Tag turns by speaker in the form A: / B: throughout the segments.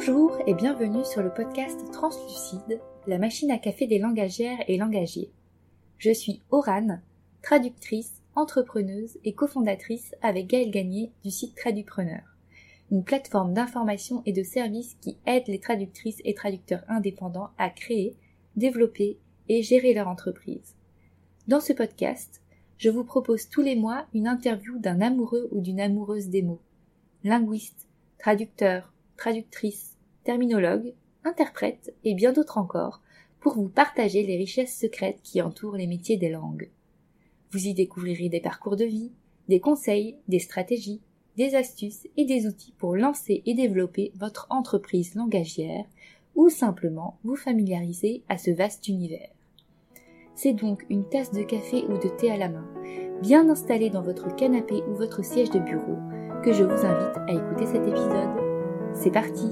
A: Bonjour et bienvenue sur le podcast Translucide, la machine à café des langagières et langagiers. Je suis Orane, traductrice, entrepreneuse et cofondatrice avec Gaëlle Gagné du site Tradupreneur, une plateforme d'information et de services qui aide les traductrices et traducteurs indépendants à créer, développer et gérer leur entreprise. Dans ce podcast, je vous propose tous les mois une interview d'un amoureux ou d'une amoureuse des mots, linguiste, traducteur, traductrice, terminologue, interprète et bien d'autres encore pour vous partager les richesses secrètes qui entourent les métiers des langues. Vous y découvrirez des parcours de vie, des conseils, des stratégies, des astuces et des outils pour lancer et développer votre entreprise langagière ou simplement vous familiariser à ce vaste univers. C'est donc une tasse de café ou de thé à la main, bien installée dans votre canapé ou votre siège de bureau, que je vous invite à écouter cet épisode. C'est parti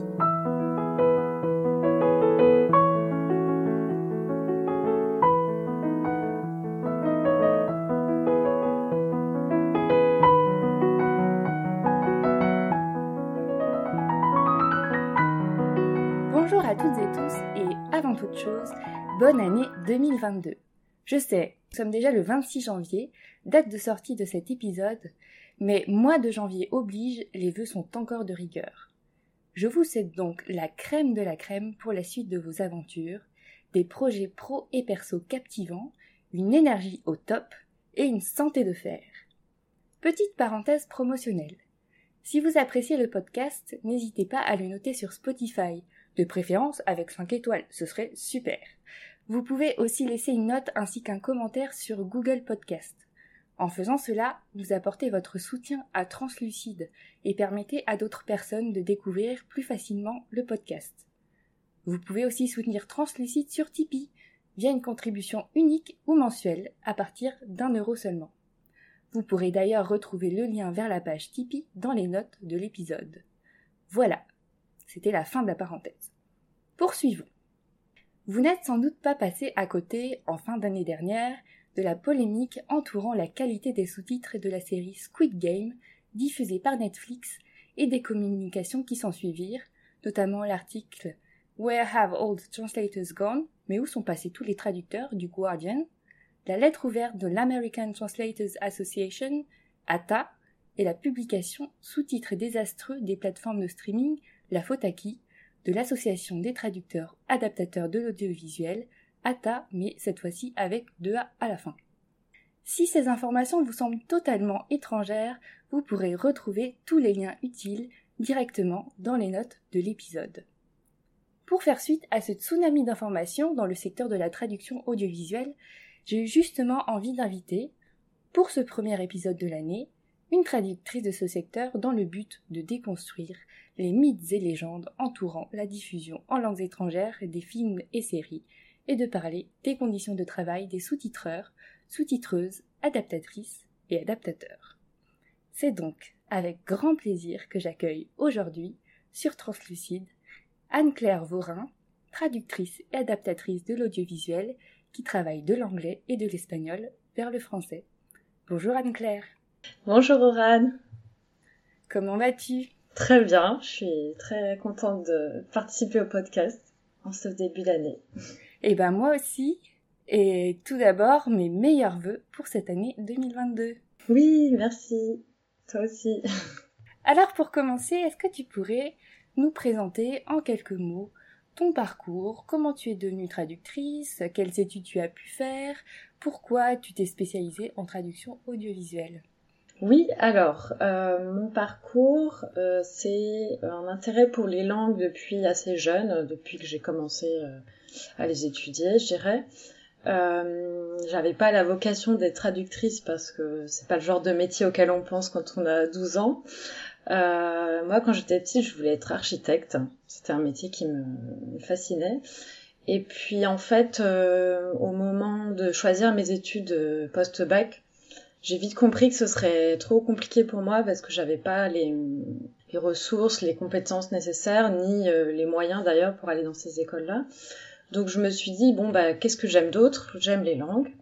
A: Bonjour à toutes et tous et avant toute chose, bonne année 2022. Je sais, nous sommes déjà le 26 janvier, date de sortie de cet épisode, mais mois de janvier oblige, les vœux sont encore de rigueur. Je vous souhaite donc la crème de la crème pour la suite de vos aventures, des projets pro et perso captivants, une énergie au top et une santé de fer. Petite parenthèse promotionnelle. Si vous appréciez le podcast, n'hésitez pas à le noter sur Spotify, de préférence avec 5 étoiles, ce serait super. Vous pouvez aussi laisser une note ainsi qu'un commentaire sur Google Podcast. En faisant cela, vous apportez votre soutien à Translucide et permettez à d'autres personnes de découvrir plus facilement le podcast. Vous pouvez aussi soutenir Translucide sur Tipeee via une contribution unique ou mensuelle à partir d'un euro seulement. Vous pourrez d'ailleurs retrouver le lien vers la page Tipeee dans les notes de l'épisode. Voilà, c'était la fin de la parenthèse. Poursuivons. Vous n'êtes sans doute pas passé à côté, en fin d'année dernière, de la polémique entourant la qualité des sous-titres de la série Squid Game, diffusée par Netflix, et des communications qui s'en suivirent, notamment l'article Where have all translators gone? Mais où sont passés tous les traducteurs du Guardian? La lettre ouverte de l'American Translators Association, ATA, et la publication sous-titres désastreux des plateformes de streaming La Faute à qui? de l'Association des traducteurs adaptateurs de l'audiovisuel, ATA, mais cette fois-ci avec deux A à la fin. Si ces informations vous semblent totalement étrangères, vous pourrez retrouver tous les liens utiles directement dans les notes de l'épisode. Pour faire suite à ce tsunami d'informations dans le secteur de la traduction audiovisuelle, j'ai eu justement envie d'inviter, pour ce premier épisode de l'année, une traductrice de ce secteur dans le but de déconstruire les mythes et légendes entourant la diffusion en langues étrangères des films et séries et de parler des conditions de travail des sous-titreurs, sous-titreuses, adaptatrices et adaptateurs. C'est donc avec grand plaisir que j'accueille aujourd'hui, sur Translucide, Anne-Claire Vaurin, traductrice et adaptatrice de l'audiovisuel qui travaille de l'anglais et de l'espagnol vers le français. Bonjour Anne-Claire.
B: Bonjour Orane.
A: Comment vas-tu?
B: Très bien, je suis très contente de participer au podcast en ce début d'année.
A: Eh ben moi aussi. Et tout d'abord, mes meilleurs voeux pour cette année 2022.
B: Oui, merci. Toi aussi.
A: Alors pour commencer, est-ce que tu pourrais nous présenter en quelques mots ton parcours, comment tu es devenue traductrice, quelles études tu as pu faire, pourquoi tu t'es spécialisée en traduction audiovisuelle?
B: Oui, alors, euh, mon parcours, euh, c'est un intérêt pour les langues depuis assez jeune, depuis que j'ai commencé euh, à les étudier, je dirais. J'avais pas la vocation d'être traductrice parce que c'est pas le genre de métier auquel on pense quand on a 12 ans. moi, quand j'étais petite, je voulais être architecte. C'était un métier qui me fascinait. Et puis, en fait, au moment de choisir mes études post-bac, j'ai vite compris que ce serait trop compliqué pour moi parce que j'avais pas les, ressources, les compétences nécessaires, ni euh, les moyens d'ailleurs pour aller dans ces écoles-là. Donc je me suis dit bon bah qu'est-ce que j'aime d'autre? J'aime les langues.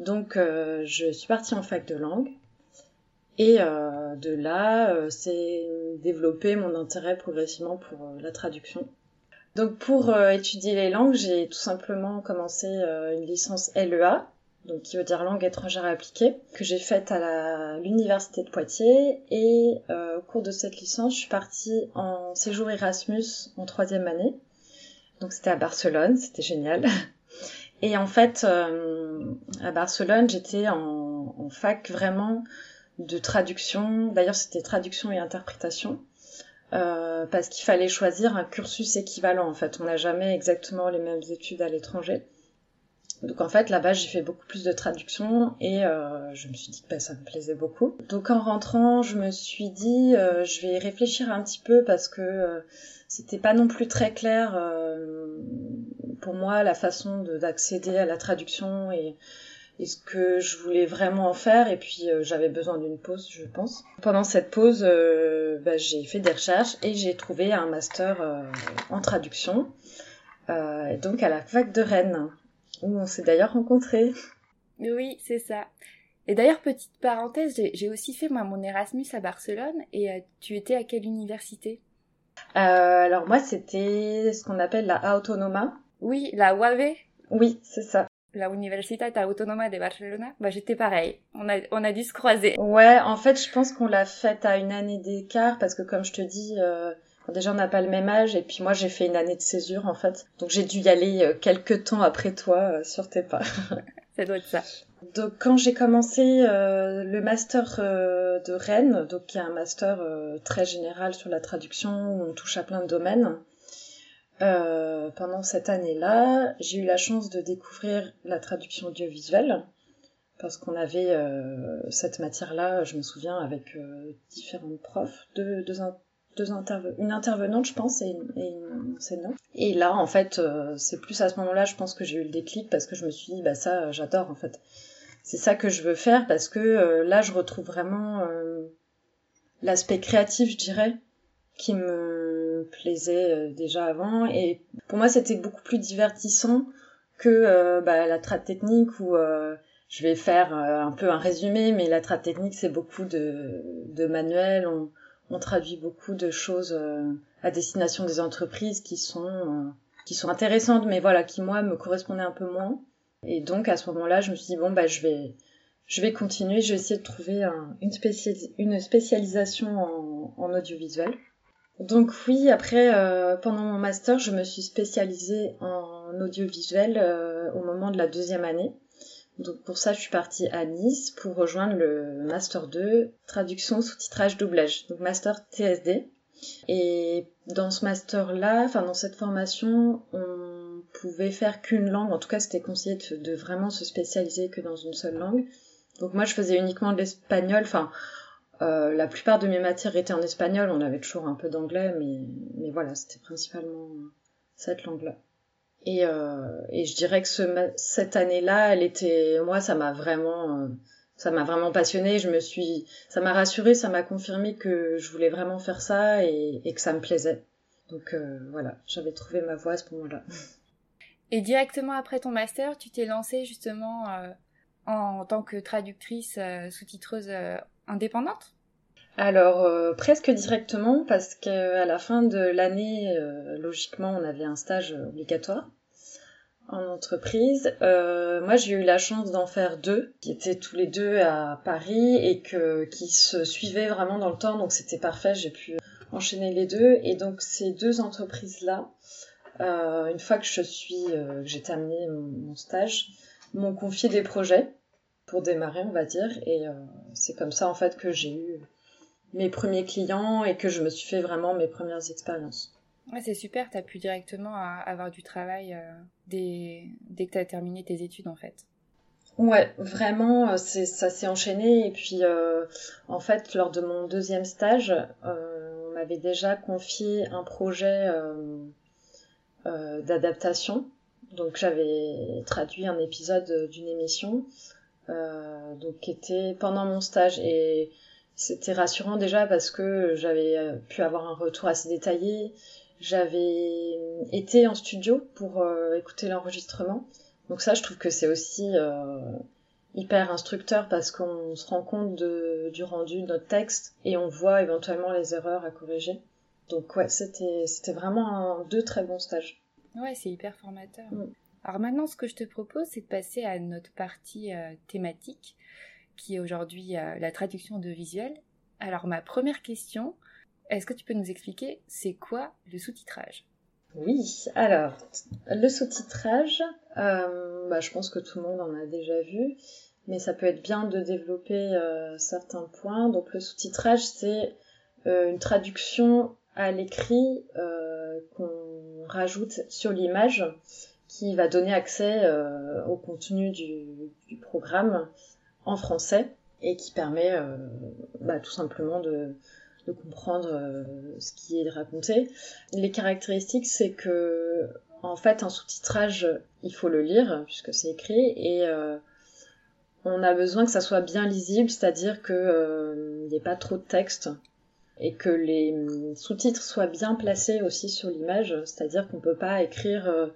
B: Donc euh, je suis partie en fac de langue. Et de là, c'est développé mon intérêt progressivement pour la traduction. Donc pour étudier les langues, j'ai tout simplement commencé une licence LEA, donc qui veut dire langue étrangère appliquée, que j'ai faite à l'université de Poitiers. Et euh, au cours de cette licence, je suis partie en séjour Erasmus en troisième année. Donc c'était à Barcelone, c'était génial. Et en fait, euh, à Barcelone, j'étais en, en, fac vraiment de traduction. D'ailleurs, c'était traduction et interprétation. Euh, parce qu'il fallait choisir un cursus équivalent en fait. On n'a jamais exactement les mêmes études à l'étranger. Donc en fait là-bas j'ai fait beaucoup plus de traductions et euh, je me suis dit que bah, ça me plaisait beaucoup. Donc en rentrant je me suis dit euh, je vais réfléchir un petit peu parce que euh, c'était pas non plus très clair pour moi la façon d'accéder à la traduction et, et, ce que je voulais vraiment en faire et puis j'avais besoin d'une pause je pense. Pendant cette pause bah, j'ai fait des recherches et j'ai trouvé un master en traduction donc à la fac de Rennes où on s'est d'ailleurs rencontrés.
A: Oui, c'est ça. Et d'ailleurs, petite parenthèse, j'ai aussi fait moi mon Erasmus à Barcelone. Et euh, tu étais à quelle université?
B: Euh, Alors moi, c'était ce qu'on appelle la Autonoma.
A: Oui, la UAV.
B: Oui, c'est ça.
A: La Universitat Autonoma de Barcelona. Bah, j'étais pareil. On a, on a dû se croiser.
B: Ouais, en fait, je pense qu'on l'a faite à une année d'écart parce que, comme je te dis, euh, Déjà, on n'a pas le même âge, et puis moi, j'ai fait une année de césure, en fait. Donc, j'ai dû y aller euh, quelques temps après toi euh, sur tes pas.
A: ça doit être ça.
B: Donc, quand j'ai commencé euh, le master de Rennes, donc qui est un master très général sur la traduction, où on touche à plein de domaines, pendant cette année-là, j'ai eu la chance de découvrir la traduction audiovisuelle, parce qu'on avait cette matière-là, je me souviens, avec différents profs, de, deux, deux une intervenante, je pense, et une, et. Et là, en fait, euh, c'est plus à ce moment-là, je pense que j'ai eu le déclic parce que je me suis dit, bah ça, j'adore, en fait. C'est ça que je veux faire parce que euh, là, je retrouve vraiment euh, l'aspect créatif, je dirais, qui me plaisait déjà avant. Et pour moi, c'était beaucoup plus divertissant que bah, la trad technique où je vais faire un peu un résumé, mais la trad technique, c'est beaucoup de, de manuels. On traduit beaucoup de choses euh, à destination des entreprises qui sont euh, qui sont intéressantes, mais voilà, qui moi me correspondaient un peu moins. Et donc à ce moment-là, je me suis dit bon bah je vais je vais continuer, je vais essayer de trouver une, spécialisation en, audiovisuel. Donc oui, après euh, pendant mon master, je me suis spécialisée en audiovisuel au moment de la deuxième année. Donc pour ça, je suis partie à Nice pour rejoindre le Master 2, traduction, sous-titrage, doublage, donc Master TSD. Et dans ce master-là, enfin dans cette formation, on pouvait faire qu'une langue. En tout cas, c'était conseillé de, vraiment se spécialiser que dans une seule langue. Donc moi, je faisais uniquement de l'espagnol. Enfin, euh, la plupart de mes matières étaient en espagnol. On avait toujours un peu d'anglais, mais, mais voilà, c'était principalement cette langue-là. Et, euh, et je dirais que ce, cette année-là, elle était, moi, ça m'a vraiment, euh, ça m'a vraiment passionnée. Je me suis, ça m'a rassurée, ça m'a confirmé que je voulais vraiment faire ça et, que ça me plaisait. Donc euh, voilà, j'avais trouvé ma voie à ce moment-là.
A: Et directement après ton master, tu t'es lancée justement en, tant que traductrice sous-titreuse indépendante?
B: Alors presque directement parce qu'à la fin de l'année, logiquement, on avait un stage obligatoire en entreprise. Euh, moi, j'ai eu la chance d'en faire deux, qui étaient tous les deux à Paris et que qui se suivaient vraiment dans le temps, donc c'était parfait. J'ai pu enchaîner les deux. Et donc ces deux entreprises-là, euh, une fois que je suis, euh, j'ai terminé mon, stage, m'ont confié des projets pour démarrer, on va dire. Et euh, c'est comme ça en fait que j'ai eu mes premiers clients et que je me suis fait vraiment mes premières expériences.
A: Ouais, c'est super, tu as pu directement avoir du travail euh, dès, dès, que tu as terminé tes études en fait.
B: Ouais, vraiment, euh, c'est, ça s'est enchaîné. Et puis, euh, en fait, lors de mon deuxième stage, on m'avait déjà confié un projet d'adaptation. Donc, j'avais traduit un épisode d'une émission, donc qui était pendant mon stage. Et c'était rassurant déjà parce que j'avais pu avoir un retour assez détaillé. J'avais été en studio pour euh, écouter l'enregistrement. Donc ça, je trouve que c'est aussi euh, hyper instructeur parce qu'on se rend compte de, du rendu de notre texte et on voit éventuellement les erreurs à corriger. Donc ouais, c'était c'était vraiment un, deux très bons stages.
A: Ouais, c'est hyper formateur. Mm. Alors maintenant, ce que je te propose, c'est de passer à notre partie euh, thématique, qui est aujourd'hui euh, la traduction de visuel. Alors ma première question, est-ce que tu peux nous expliquer c'est quoi le sous-titrage?
B: Oui, alors le sous-titrage, euh, bah, je pense que tout le monde en a déjà vu, mais ça peut être bien de développer certains points. Donc le sous-titrage, c'est une traduction à l'écrit euh, qu'on rajoute sur l'image qui va donner accès euh, au contenu du, programme en français et qui permet euh, bah, tout simplement de, comprendre euh, ce qui est raconté. Les caractéristiques, c'est que en fait un sous-titrage, il faut le lire puisque c'est écrit et euh, on a besoin que ça soit bien lisible, c'est-à-dire qu'il n'y ait pas trop de texte et que les sous-titres soient bien placés aussi sur l'image, c'est-à-dire qu'on peut pas écrire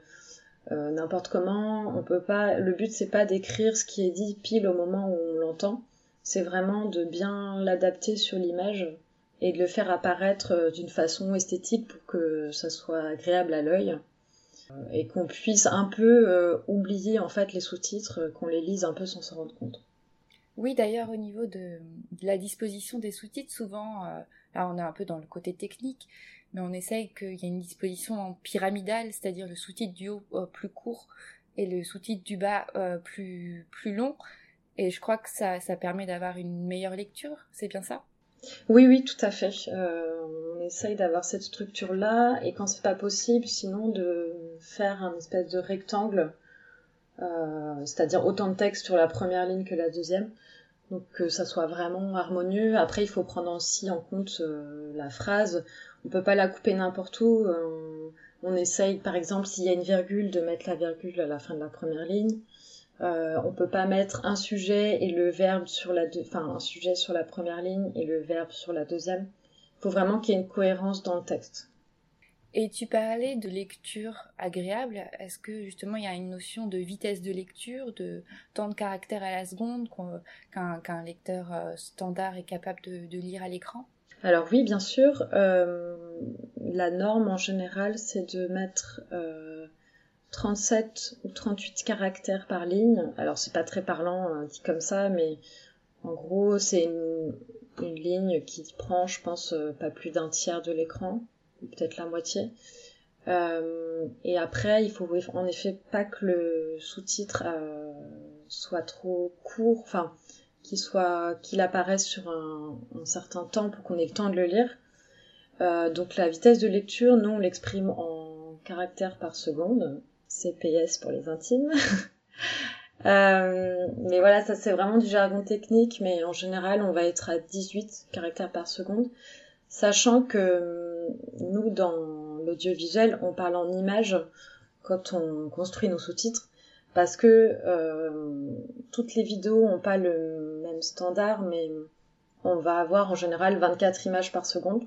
B: euh, euh, n'importe comment, on peut pas. Le but c'est pas d'écrire ce qui est dit pile au moment où on l'entend, c'est vraiment de bien l'adapter sur l'image et de le faire apparaître euh, d'une façon esthétique pour que ça soit agréable à l'œil et qu'on puisse un peu oublier en fait les sous-titres, qu'on les lise un peu sans s'en rendre compte.
A: Oui, d'ailleurs, au niveau de, la disposition des sous-titres, souvent, Là, on est un peu dans le côté technique, mais on essaye qu'il y ait une disposition pyramidale, c'est-à-dire le sous-titre du haut euh, plus court et le sous-titre du bas euh, plus, plus long. Et je crois que ça, ça permet d'avoir une meilleure lecture, c'est bien ça?
B: Oui, oui, tout à fait. Euh, on essaye d'avoir cette structure-là, et quand c'est pas possible, sinon de faire un espèce de rectangle, c'est-à-dire autant de texte sur la première ligne que la deuxième donc que ça soit vraiment harmonieux. Après, il faut prendre aussi en compte euh, la phrase. On peut pas la couper n'importe où. Euh, on essaye, par exemple, s'il y a une virgule, de mettre la virgule à la fin de la première ligne. Euh, on peut pas mettre un sujet et le verbe sur la enfin un sujet sur la première ligne et le verbe sur la deuxième. Il faut vraiment qu'il y ait une cohérence dans le texte.
A: Et tu parlais de lecture agréable. Est-ce que justement il y a une notion de vitesse de lecture, de temps de caractère à la seconde qu'un lecteur euh, standard est capable de, lire à l'écran?
B: Alors oui, bien sûr. Euh, la norme en général, c'est de mettre 37 euh, ou 38 caractères par ligne. Alors c'est pas très parlant dit comme ça, mais en gros c'est une, une ligne qui prend, je pense, pas plus d'un tiers de l'écran peut-être la moitié. Euh, et après, il faut en effet pas que le sous-titre euh, soit trop court, enfin qu'il soit qu'il apparaisse sur un, certain temps pour qu'on ait le temps de le lire. Euh, donc la vitesse de lecture, nous on l'exprime en caractères par seconde, CPS pour les intimes. mais voilà, ça c'est vraiment du jargon technique, mais en général on va être à 18 caractères par seconde sachant que nous, dans l'audiovisuel, on parle en images quand on construit nos sous-titres, parce que euh, toutes les vidéos n'ont pas le même standard, mais on va avoir en général 24 images par seconde.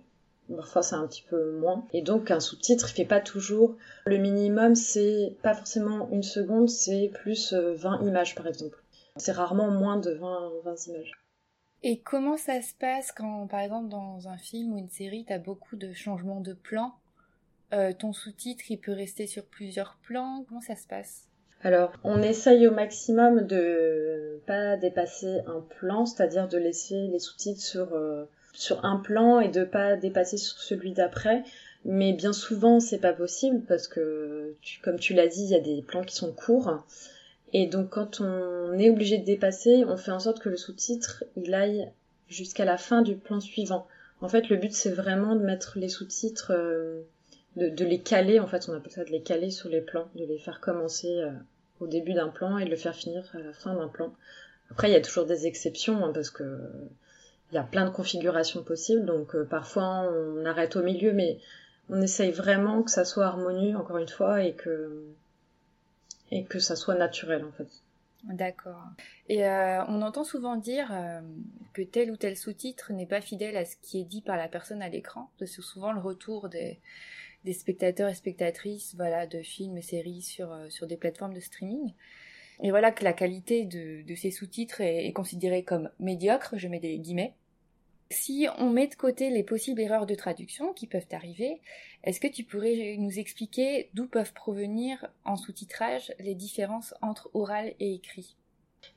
B: Parfois c'est un petit peu moins. Et donc un sous-titre il fait pas toujours. Le minimum c'est pas forcément une seconde, c'est plus 20 euh, images par exemple. C'est rarement moins de 20, 20 images.
A: Et comment ça se passe quand, par exemple, dans un film ou une série, tu as beaucoup de changements de plan euh, Ton sous-titre, il peut rester sur plusieurs plans? Comment ça se passe?
B: Alors, on essaye au maximum de pas dépasser un plan, c'est-à-dire de laisser les sous-titres sur euh, sur un plan et de pas dépasser sur celui d'après. Mais bien souvent, c'est pas possible parce que, comme tu l'as dit, il y a des plans qui sont courts. Et donc quand on est obligé de dépasser, on fait en sorte que le sous-titre il aille jusqu'à la fin du plan suivant. En fait, le but c'est vraiment de mettre les sous-titres, euh, de, les caler. En fait, on appelle ça de les caler sur les plans, de les faire commencer euh, au début d'un plan et de le faire finir à la fin d'un plan. Après, il y a toujours des exceptions hein, parce que il y a plein de configurations possibles. Donc euh, parfois on arrête au milieu, mais on essaye vraiment que ça soit harmonieux encore une fois et que et que ça soit naturel en fait.
A: D'accord. Et euh, on entend souvent dire euh, que tel ou tel sous-titre n'est pas fidèle à ce qui est dit par la personne à l'écran. C'est souvent le retour des, des, spectateurs et spectatrices voilà, de films et séries sur, euh, sur des plateformes de streaming. et voilà que la qualité de, de ces sous-titres est, est considérée comme médiocre, je mets des guillemets. Si on met de côté les possibles erreurs de traduction qui peuvent arriver, est-ce que tu pourrais nous expliquer d'où peuvent provenir en sous-titrage les différences entre oral et écrit?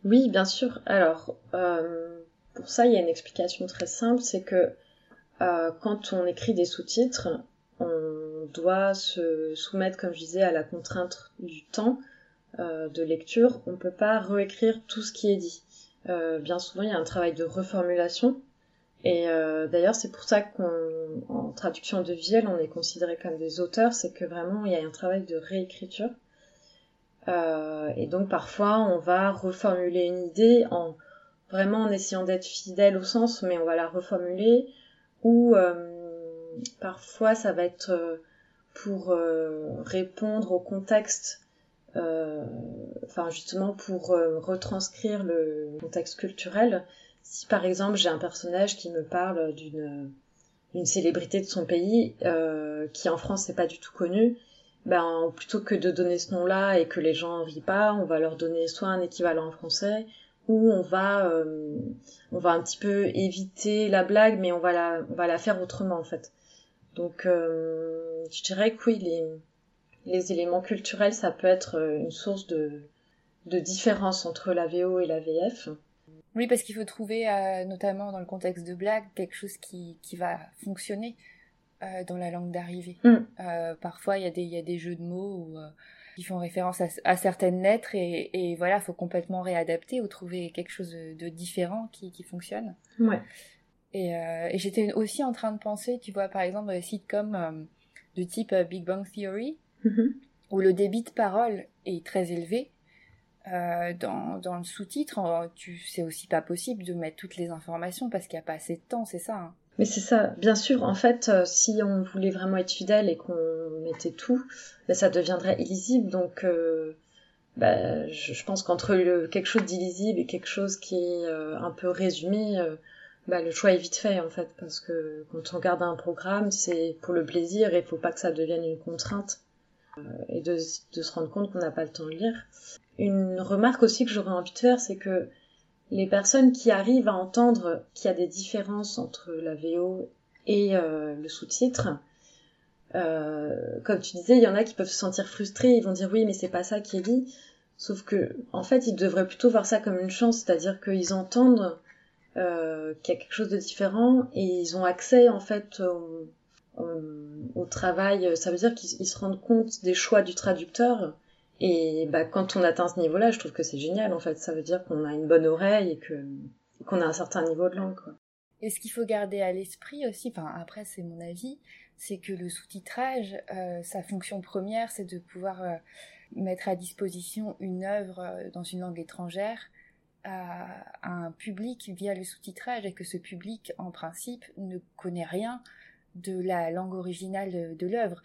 B: Oui, bien sûr. Alors, euh, pour ça, il y a une explication très simple, c'est que euh, quand on écrit des sous-titres, on doit se soumettre, comme je disais, à la contrainte du temps euh, de lecture. On ne peut pas réécrire tout ce qui est dit. bien souvent, il y a un travail de reformulation et euh, d'ailleurs, c'est pour ça qu'en traduction de Vielle, on est considéré comme des auteurs, c'est que vraiment, il y a un travail de réécriture. Euh, et donc, parfois, on va reformuler une idée en vraiment en essayant d'être fidèle au sens, mais on va la reformuler. Ou euh, parfois, ça va être euh, pour euh, répondre au contexte enfin justement pour retranscrire le contexte culturel si par exemple j'ai un personnage qui me parle d'une une célébrité de son pays euh, qui en France n'est pas du tout connue, ben plutôt que de donner ce nom-là et que les gens rient pas, on va leur donner soit un équivalent en français ou on va euh, on va un petit peu éviter la blague mais on va la on va la faire autrement en fait. Donc euh, je dirais que oui les les éléments culturels ça peut être une source de de différence entre la VO et la VF.
A: Oui, parce qu'il faut trouver, euh, notamment dans le contexte de blague, quelque chose qui, qui va fonctionner euh, dans la langue d'arrivée. Mm. Euh, parfois, il y, a des, y a des jeux de mots où, qui font référence à, à certaines lettres et, et voilà, faut complètement réadapter ou trouver quelque chose de, différent qui, qui fonctionne.
B: Ouais.
A: Et, et j'étais aussi en train de penser, tu vois, par exemple, dans les sitcoms de type Big Bang Theory, mm-hmm. où le débit de parole est très élevé euh, dans, dans, le sous-titre, c'est aussi pas possible de mettre toutes les informations parce qu'il n'y a pas assez de temps, c'est ça. Hein.
B: Mais c'est ça, bien sûr. En fait, euh, si on voulait vraiment être fidèle et qu'on mettait tout, ben, ça deviendrait illisible. Donc, euh, ben, je, je, pense qu'entre quelque chose d'illisible et quelque chose qui est euh, un peu résumé, ben, le choix est vite fait en fait, parce que quand on regarde un programme, c'est pour le plaisir et il faut pas que ça devienne une contrainte et de, de, se rendre compte qu'on n'a pas le temps de lire. Une remarque aussi que j'aurais envie de faire, c'est que les personnes qui arrivent à entendre qu'il y a des différences entre la VO et euh, le sous-titre, euh, comme tu disais, il y en a qui peuvent se sentir frustrés, ils vont dire oui, mais c'est pas ça qui est dit. Sauf que, en fait, ils devraient plutôt voir ça comme une chance, c'est-à-dire qu'ils entendent euh, qu'il y a quelque chose de différent et ils ont accès, en fait, au, au travail. Ça veut dire qu'ils se rendent compte des choix du traducteur et bah, quand on atteint ce niveau-là, je trouve que c'est génial en fait. Ça veut dire qu'on a une bonne oreille et que qu'on a un certain niveau de langue.
A: Et ce qu'il faut garder à l'esprit aussi, enfin après c'est mon avis, c'est que le sous-titrage, euh, sa fonction première, c'est de pouvoir euh, mettre à disposition une œuvre euh, dans une langue étrangère à, un public via le sous-titrage et que ce public, en principe, ne connaît rien de la langue originale de l'œuvre.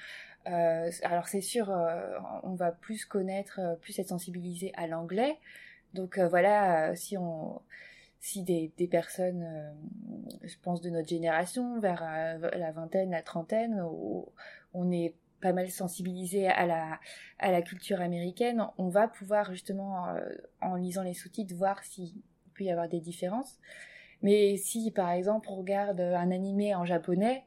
A: Euh, alors c'est sûr, euh, on va plus connaître, euh, plus être sensibilisé à l'anglais. Donc voilà, si des, personnes, je pense de notre génération, vers la vingtaine, la trentaine, on est pas mal sensibilisé à la, à la culture américaine, on va pouvoir justement, en lisant les sous-titres, voir s'il peut y avoir des différences. Mais si par exemple on regarde un animé en japonais,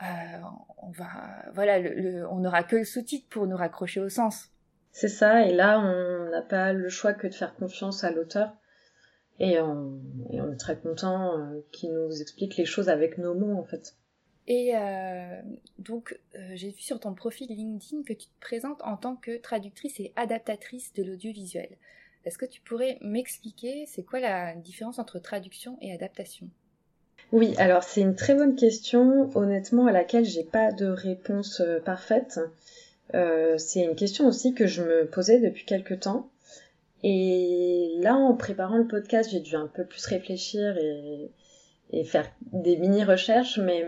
A: on va, voilà, le, on n'aura que le sous-titre pour nous raccrocher au sens.
B: C'est ça, et là, on n'a pas le choix que de faire confiance à l'auteur. Et on, et on, est très content euh, qu'il nous explique les choses avec nos mots, en fait.
A: Et euh, donc, euh, j'ai vu sur ton profil LinkedIn que tu te présentes en tant que traductrice et adaptatrice de l'audiovisuel. Est-ce que tu pourrais m'expliquer c'est quoi la différence entre traduction et adaptation?
B: Oui, alors c'est une très bonne question, honnêtement, à laquelle j'ai pas de réponse euh, parfaite. Euh, c'est une question aussi que je me posais depuis quelques temps. Et là, en préparant le podcast, j'ai dû un peu plus réfléchir et, faire des mini-recherches, mais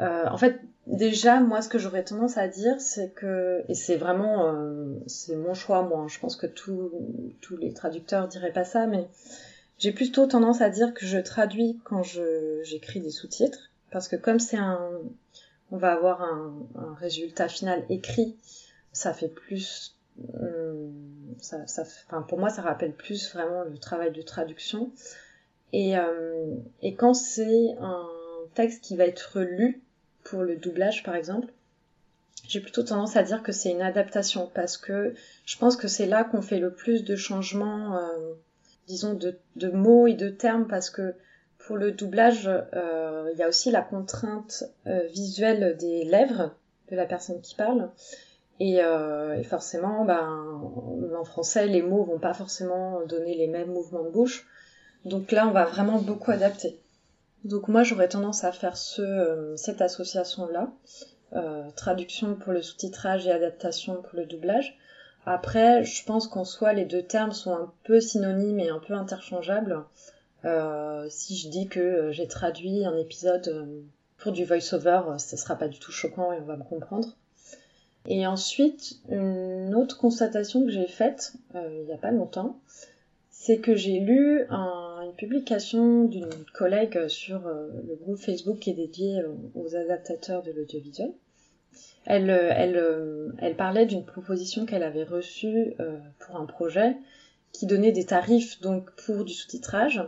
B: euh, en fait, déjà, moi, ce que j'aurais tendance à dire, c'est que, et c'est vraiment, c'est mon choix, moi, je pense que tous les traducteurs diraient pas ça, mais j'ai plutôt tendance à dire que je traduis quand j'écris des sous-titres, parce que comme c'est un, on va avoir un, un, résultat final écrit, ça fait plus, hum, ça, ça, enfin, pour moi, ça rappelle plus vraiment le travail de traduction. Et, euh, et quand c'est un texte qui va être lu pour le doublage, par exemple, j'ai plutôt tendance à dire que c'est une adaptation parce que je pense que c'est là qu'on fait le plus de changements, euh, disons, de, de, mots et de termes parce que pour le doublage, euh, il y a aussi la contrainte euh, visuelle des lèvres de la personne qui parle. Et, euh, et, forcément, ben, en français, les mots vont pas forcément donner les mêmes mouvements de bouche. Donc là, on va vraiment beaucoup adapter. Donc moi, j'aurais tendance à faire ce, cette association-là. Traduction pour le sous-titrage et adaptation pour le doublage. Après, je pense qu'en soi, les deux termes sont un peu synonymes et un peu interchangeables. Euh, si je dis que j'ai traduit un épisode euh, pour du voice-over, ce sera pas du tout choquant et on va me comprendre. Et ensuite, une autre constatation que j'ai faite euh, il n'y a pas longtemps, c'est que j'ai lu un, une publication d'une collègue sur euh, le groupe Facebook qui est dédié aux adaptateurs de l'audiovisuel. Elle, elle, elle parlait d'une proposition qu'elle avait reçue euh, pour un projet qui donnait des tarifs donc pour du sous-titrage,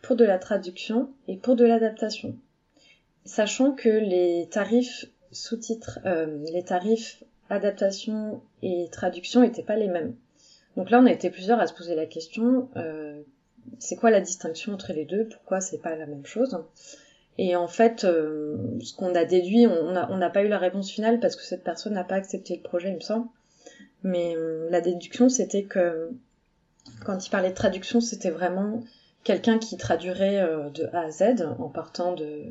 B: pour de la traduction et pour de l'adaptation. Sachant que les tarifs sous-titres, euh, les tarifs adaptation et traduction n'étaient pas les mêmes. Donc là, on a été plusieurs à se poser la question euh, c'est quoi la distinction entre les deux? Pourquoi c'est pas la même chose? Et en fait, euh, ce qu'on a déduit, on n'a pas eu la réponse finale parce que cette personne n'a pas accepté le projet, il me semble. Mais euh, la déduction, c'était que quand il parlait de traduction, c'était vraiment quelqu'un qui traduirait euh, de A à Z en partant de,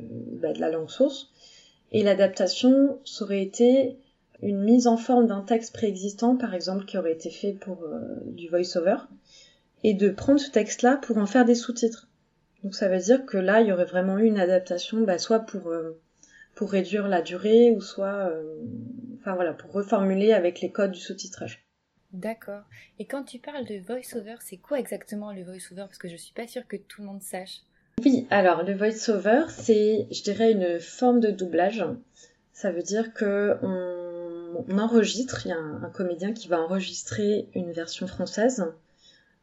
B: bah, de la langue source. Et l'adaptation, ça aurait été une mise en forme d'un texte préexistant, par exemple, qui aurait été fait pour euh, du voice-over, et de prendre ce texte-là pour en faire des sous-titres. Donc ça veut dire que là, il y aurait vraiment eu une adaptation, bah, soit pour euh, pour réduire la durée, ou soit, euh, enfin voilà, pour reformuler avec les codes du sous-titrage.
A: D'accord. Et quand tu parles de voice-over, c'est quoi exactement le voice-over? Parce que je suis pas sûre que tout le monde sache.
B: Oui, alors le voice-over, c'est, je dirais, une forme de doublage. Ça veut dire que on, on enregistre, il y a un, un, comédien qui va enregistrer une version française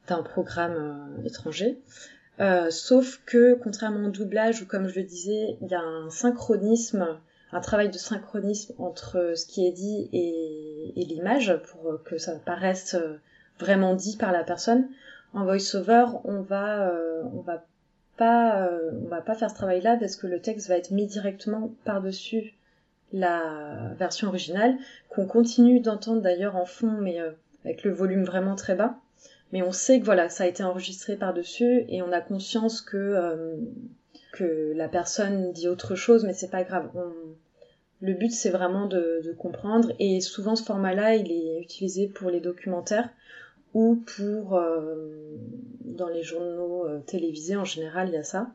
B: d'un programme euh, étranger. Euh, sauf que, contrairement au doublage, où comme je le disais, il y a un synchronisme, un travail de synchronisme entre ce qui est dit et, l'image pour que ça paraisse vraiment dit par la personne. En voice-over, on va, euh, on va pas, euh, on va pas faire ce travail-là parce que le texte va être mis directement par-dessus la version originale, qu'on continue d'entendre d'ailleurs en fond, mais euh, avec le volume vraiment très bas. Mais on sait que voilà, ça a été enregistré par-dessus et on a conscience que euh, que la personne dit autre chose, mais c'est pas grave. On... Le but c'est vraiment de, de, comprendre et souvent ce format-là il est utilisé pour les documentaires ou pour euh, dans les journaux euh, télévisés en général il y a ça.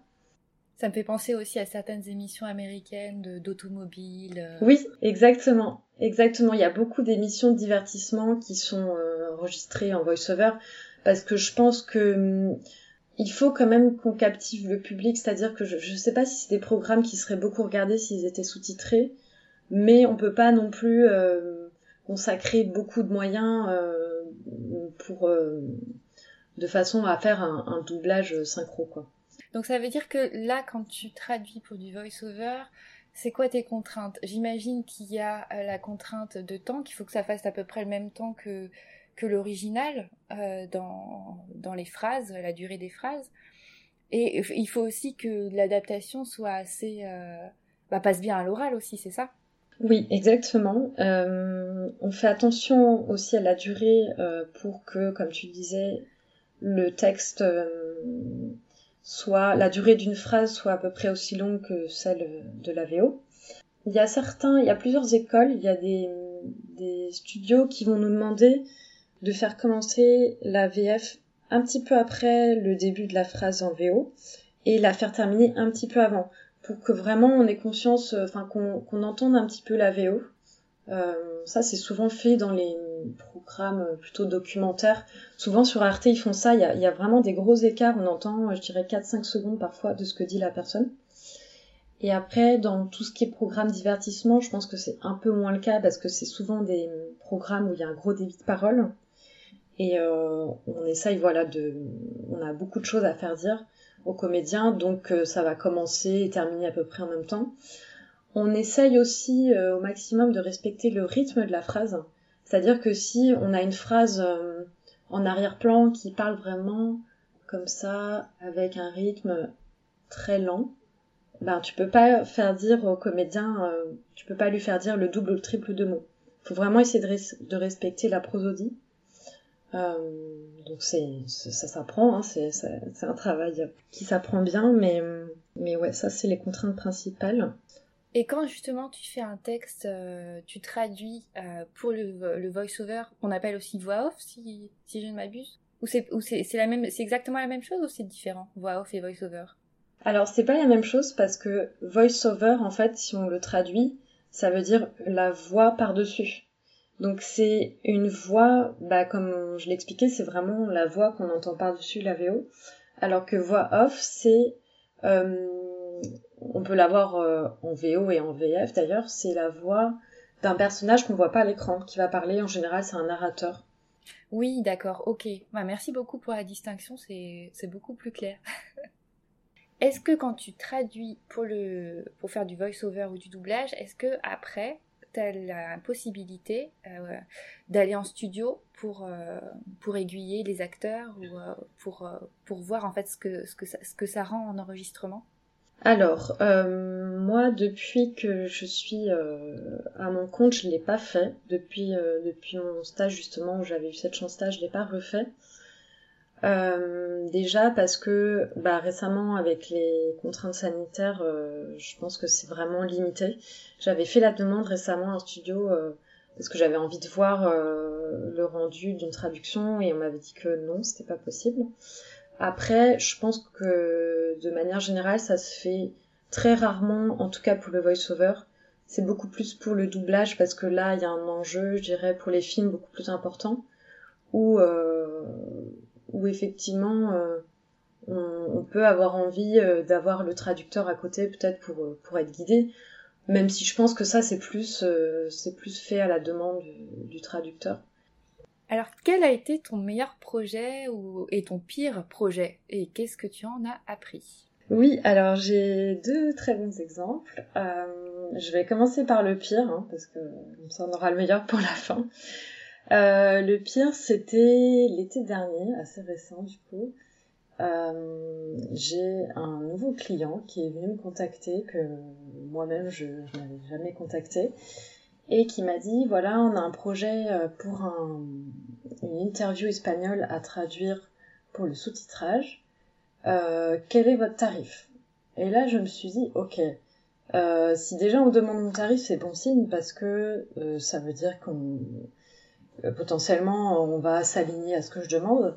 A: Ça me fait penser aussi à certaines émissions américaines d'automobile. Euh...
B: Oui, exactement. Exactement. Il y a beaucoup d'émissions de divertissement qui sont euh, enregistrées en voice-over parce que je pense que hum, il faut quand même qu'on captive le public. C'est-à-dire que je ne sais pas si c'est des programmes qui seraient beaucoup regardés s'ils étaient sous-titrés, mais on peut pas non plus euh, consacrer beaucoup de moyens euh, pour de façon à faire un, un doublage synchro quoi.
A: Donc ça veut dire que là, quand tu traduis pour du voice-over, c'est quoi tes contraintes? J'imagine qu'il y a la contrainte de temps, qu'il faut que ça fasse à peu près le même temps que, que l'original euh, dans, dans les phrases, la durée des phrases. Et il faut aussi que l'adaptation soit assez... Euh, bah, passe bien à l'oral aussi, c'est ça?
B: Oui, exactement. Euh, on fait attention aussi à la durée pour que, comme tu disais, le texte soit la durée d'une phrase soit à peu près aussi longue que celle de la VO. Il y a certains, il y a plusieurs écoles, il y a des, des studios qui vont nous demander de faire commencer la VF un petit peu après le début de la phrase en VO et la faire terminer un petit peu avant pour que vraiment on ait conscience, enfin qu'on qu entende un petit peu la VO. Euh, ça c'est souvent fait dans les programmes plutôt documentaires. Souvent sur Arte ils font ça, il y a, y a vraiment des gros écarts, on entend je dirais 4-5 secondes parfois de ce que dit la personne. Et après, dans tout ce qui est programme divertissement, je pense que c'est un peu moins le cas parce que c'est souvent des programmes où il y a un gros débit de parole. Et on essaye, voilà, de, on a beaucoup de choses à faire dire aux comédiens, donc ça va commencer et terminer à peu près en même temps. On essaye aussi au maximum de respecter le rythme de la phrase. C'est-à-dire que si on a une phrase en arrière-plan qui parle vraiment comme ça, avec un rythme très lent, ben tu peux pas faire dire au comédien, euh, tu peux pas lui faire dire le double ou le triple de mots. Faut vraiment essayer de, respecter la prosodie. Euh, donc c'est ça s'apprend, hein, c'est un travail qui s'apprend bien, mais mais ouais, ça c'est les contraintes principales.
A: Et quand justement tu fais un texte, euh, tu traduis pour le, le voice-over, qu'on appelle aussi voix off, si, si je ne m'abuse? Ou c'est la même c'est exactement la même chose ou c'est différent voix off et voice over
B: Alors c'est pas la même chose parce que voice over en fait si on le traduit ça veut dire la voix par-dessus. Donc c'est une voix bah comme je l'expliquais c'est vraiment la voix qu'on entend par-dessus la VO alors que voix off c'est euh, on peut l'avoir euh, en VO et en VF d'ailleurs, c'est la voix d'un personnage qu'on voit pas à l'écran, qui va parler. En général, c'est un narrateur.
A: Oui, d'accord, ok. Bah, merci beaucoup pour la distinction, c'est beaucoup plus clair. est-ce que quand tu traduis pour, le, pour faire du voice-over ou du doublage, est-ce que après, as la possibilité euh, d'aller en studio pour, euh, pour aiguiller les acteurs ou euh, pour, pour voir en fait ce que, ce, que ce que ça rend en enregistrement
B: alors, euh, moi, depuis que je suis euh, à mon compte, je l'ai pas fait. Depuis, euh, depuis mon stage, justement, où j'avais eu cette chance-là, je l'ai pas refait. Déjà parce que bah, récemment, avec les contraintes sanitaires, je pense que c'est vraiment limité. J'avais fait la demande récemment à un studio parce que j'avais envie de voir le rendu d'une traduction et on m'avait dit que non, c'était pas possible. Après, je pense que de manière générale, ça se fait très rarement, en tout cas pour le voice-over. C'est beaucoup plus pour le doublage parce que là, il y a un enjeu, je dirais, pour les films beaucoup plus important, où, euh, où effectivement, euh, on, peut avoir envie euh, d'avoir le traducteur à côté, peut-être pour, pour être guidé. Même si je pense que ça, c'est plus, c'est plus fait à la demande du traducteur.
A: Alors, quel a été ton meilleur projet ou, et ton pire projet? Et qu'est-ce que tu en as appris?
B: Oui, alors j'ai deux très bons exemples. Euh, je vais commencer par le pire, hein, parce que ça en aura le meilleur pour la fin. Euh, le pire, c'était l'été dernier, assez récent du coup. Euh, j'ai un nouveau client qui est venu me contacter, que moi-même je, n'avais jamais contacté, et qui m'a dit voilà, on a un projet euh, pour un, une interview espagnole à traduire pour le sous-titrage. Euh, quel est votre tarif? Et là, je me suis dit ok. Euh, si déjà on demande mon tarif, c'est bon signe parce que euh, ça veut dire qu'on potentiellement on va s'aligner à ce que je demande.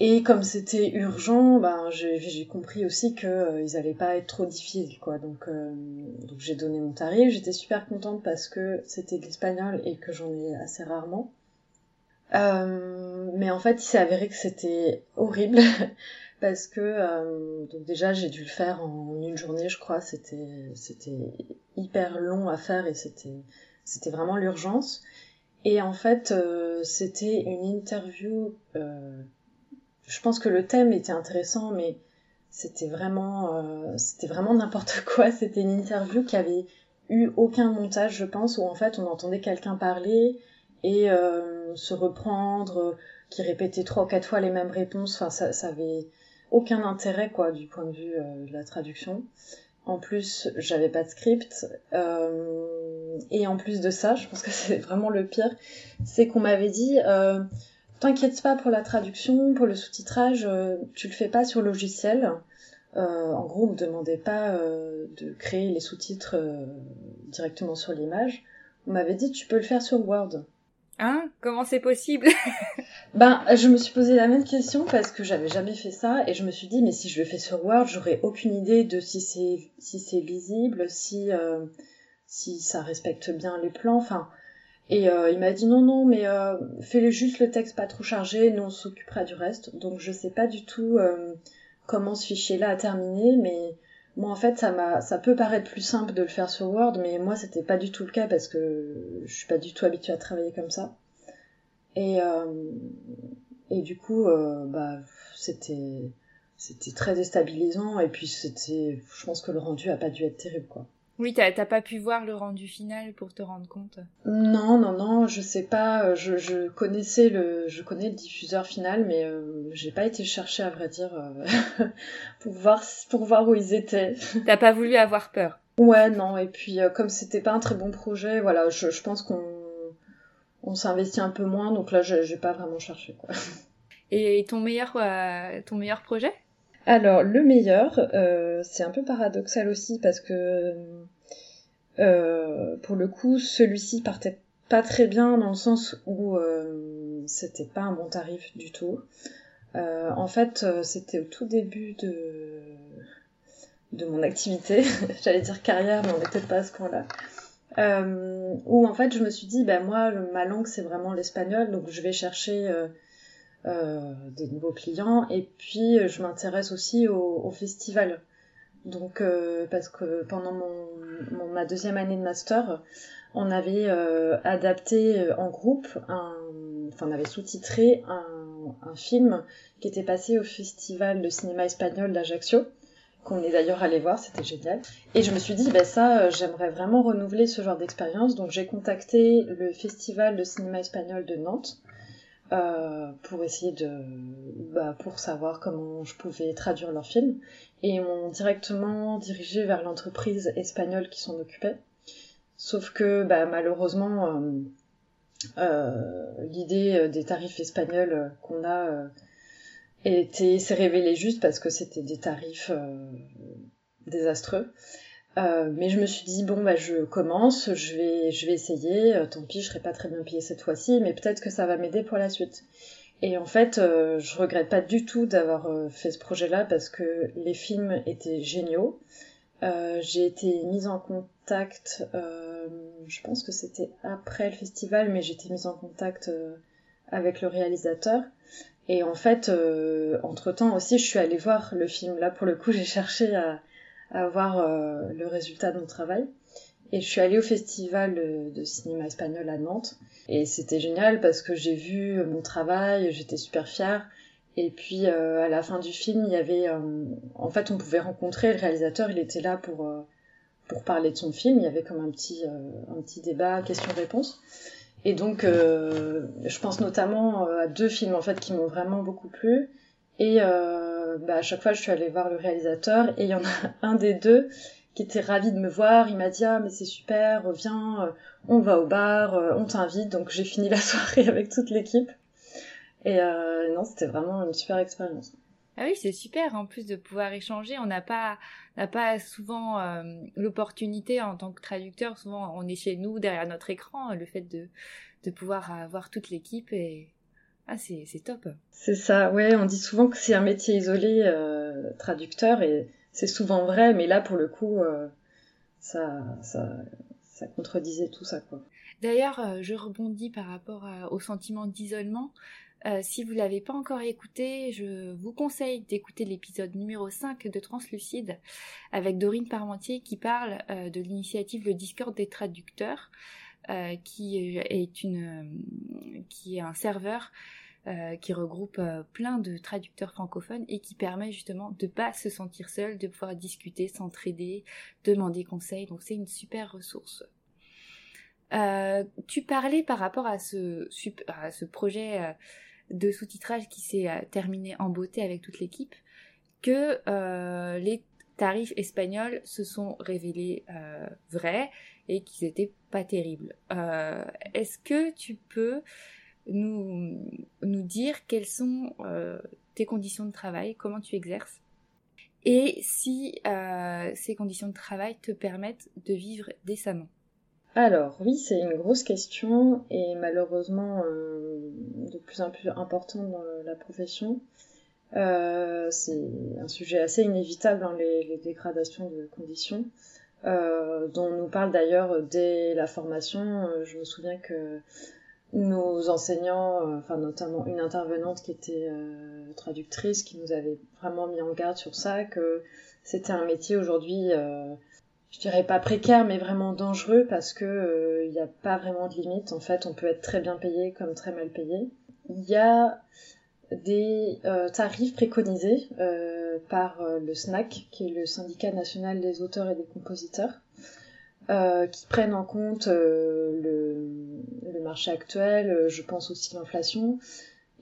B: Et comme c'était urgent, ben j'ai compris aussi que euh, ils allaient pas être trop difficiles, quoi. Donc, euh, donc j'ai donné mon tarif. J'étais super contente parce que c'était de l'espagnol et que j'en ai assez rarement. Euh, mais en fait, il s'est avéré que c'était horrible parce que euh, donc déjà j'ai dû le faire en une journée, je crois. C'était c'était hyper long à faire et c'était c'était vraiment l'urgence. Et en fait, euh, c'était une interview je pense que le thème était intéressant, mais c'était vraiment, euh, c'était vraiment n'importe quoi. C'était une interview qui avait eu aucun montage, je pense, où en fait on entendait quelqu'un parler et euh, se reprendre, qui répétait trois ou quatre fois les mêmes réponses. Enfin, ça, ça avait aucun intérêt quoi du point de vue euh, de la traduction. En plus, j'avais pas de script. Et en plus de ça, je pense que c'est vraiment le pire, c'est qu'on m'avait dit T'inquiète pas pour la traduction, pour le sous-titrage, euh, tu le fais pas sur logiciel. Euh, en gros, on me demandait pas euh, de créer les sous-titres directement sur l'image. On m'avait dit tu peux le faire sur Word.
A: Hein? Comment c'est possible?
B: Ben, je me suis posé la même question parce que j'avais jamais fait ça et je me suis dit mais si je le fais sur Word, j'aurais aucune idée de si c'est si c'est lisible, si si ça respecte bien les plans. Enfin, et euh, il m'a dit non, non, mais euh, fais-le juste le texte pas trop chargé, nous on s'occupera du reste. Donc je sais pas du tout euh, comment ce fichier-là a terminé, mais moi en fait ça m'a, ça peut paraître plus simple de le faire sur Word, mais moi c'était pas du tout le cas parce que je suis pas du tout habituée à travailler comme ça. Et, et du coup, bah, c'était c'était très déstabilisant et puis c'était je pense que le rendu a pas dû être terrible quoi
A: oui, t'as pas pu voir le rendu final pour te rendre compte?
B: Non, non, non, je sais pas. Je, je connaissais le, je connais le diffuseur final, mais euh, j'ai pas été chercher à vrai dire euh, pour voir pour voir où ils étaient.
A: T'as pas voulu avoir peur?
B: Ouais, non. Et puis euh, comme c'était pas un très bon projet, voilà, je, je pense qu'on on s'investit un peu moins, donc là, j'ai pas vraiment cherché quoi.
A: Et ton meilleur, ton meilleur projet?
B: Alors, le meilleur, euh, c'est un peu paradoxal aussi parce que euh, pour le coup, celui-ci partait pas très bien dans le sens où euh, c'était pas un bon tarif du tout. en fait, c'était au tout début de de mon activité, j'allais dire carrière, mais on n'était pas à ce point-là. où en fait, je me suis dit, ben moi, ma langue c'est vraiment l'espagnol, donc je vais chercher des nouveaux clients et puis euh, je m'intéresse aussi au, au, festival. Donc euh, parce que pendant mon, ma deuxième année de master, on avait adapté en groupe, un, enfin on avait sous-titré un, un, film qui était passé au festival de cinéma espagnol d'Ajaccio qu'on est d'ailleurs allé voir, c'était génial. Et je me suis dit, ben ça, j'aimerais vraiment renouveler ce genre d'expérience. Donc j'ai contacté le festival de cinéma espagnol de Nantes euh, pour essayer de bah, pour savoir comment je pouvais traduire leur film. Et m'ont directement dirigé vers l'entreprise espagnole qui s'en occupait. Sauf que bah, malheureusement euh, euh, l'idée des tarifs espagnols qu'on a était s'est révélée juste parce que c'était des tarifs désastreux euh, mais je me suis dit bon bah je commence, je vais je vais essayer. Euh, tant pis, je serai pas très bien payée cette fois-ci, mais peut-être que ça va m'aider pour la suite. Et en fait, euh, je regrette pas du tout d'avoir fait ce projet-là parce que les films étaient géniaux. j'ai été mise en contact, je pense que c'était après le festival, mais j'ai été mise en contact avec le réalisateur. Et en fait, entre temps aussi, je suis allée voir le film. Là, pour le coup, j'ai cherché à, à voir euh, le résultat de mon travail. Et je suis allée au festival de cinéma espagnol à Nantes. Et c'était génial parce que j'ai vu mon travail, j'étais super fière. Et puis euh, à la fin du film, il y avait, euh, en fait, on pouvait rencontrer le réalisateur. Il était là pour pour parler de son film. Il y avait comme un petit un petit débat, question-réponse. Et donc, je pense notamment à deux films en fait qui m'ont vraiment beaucoup plu. Et euh, bah, à chaque fois, je suis allée voir le réalisateur et il y en a un des deux qui était ravi de me voir. Il m'a dit ah mais c'est super, reviens, euh, on va au bar, euh, on t'invite. Donc j'ai fini la soirée avec toute l'équipe. Et euh, non, c'était vraiment une super expérience.
A: Ah oui, c'est super. En plus de pouvoir échanger, on n'a pas, pas souvent euh, l'opportunité en tant que traducteur. Souvent, on est chez nous derrière notre écran. Le fait de, de pouvoir avoir toute l'équipe et ah, c'est top.
B: C'est ça, ouais, on dit souvent que c'est un métier isolé, euh, traducteur, et c'est souvent vrai, mais là, pour le coup, euh, ça, ça, ça contredisait tout ça, quoi.
A: D'ailleurs, euh, je rebondis par rapport au sentiment d'isolement. si vous l'avez pas encore écouté, je vous conseille d'écouter l'épisode numéro 5 de Translucide avec Dorine Parmentier qui parle de l'initiative Le Discord des traducteurs. Euh, qui est une qui est un serveur euh, qui regroupe euh, plein de traducteurs francophones et qui permet justement de pas se sentir seul, de pouvoir discuter, s'entraider, demander conseil. Donc c'est une super ressource. tu parlais par rapport à ce projet de sous-titrage qui s'est terminé en beauté avec toute l'équipe, que les tarifs espagnols se sont révélés vrais et qu'ils étaient pas terribles. Euh, est-ce que tu peux nous, nous dire quelles sont euh, tes conditions de travail, comment tu exerces et si euh, ces conditions de travail te permettent de vivre décemment?
B: Alors oui, c'est une grosse question et malheureusement de plus en plus importante dans la profession. c'est un sujet assez inévitable dans les, dégradations de conditions. Euh, dont on nous parle d'ailleurs dès la formation. Euh, je me souviens que nos enseignants, euh, enfin notamment une intervenante qui était traductrice, qui nous avait vraiment mis en garde sur ça, que c'était un métier aujourd'hui je dirais pas précaire, mais vraiment dangereux parce que il n'y a pas vraiment de limite. En fait, on peut être très bien payé comme très mal payé. Il y a des tarifs préconisés par le SNAC, qui est le syndicat national des auteurs et des compositeurs, qui prennent en compte le, le, marché actuel, je pense aussi l'inflation,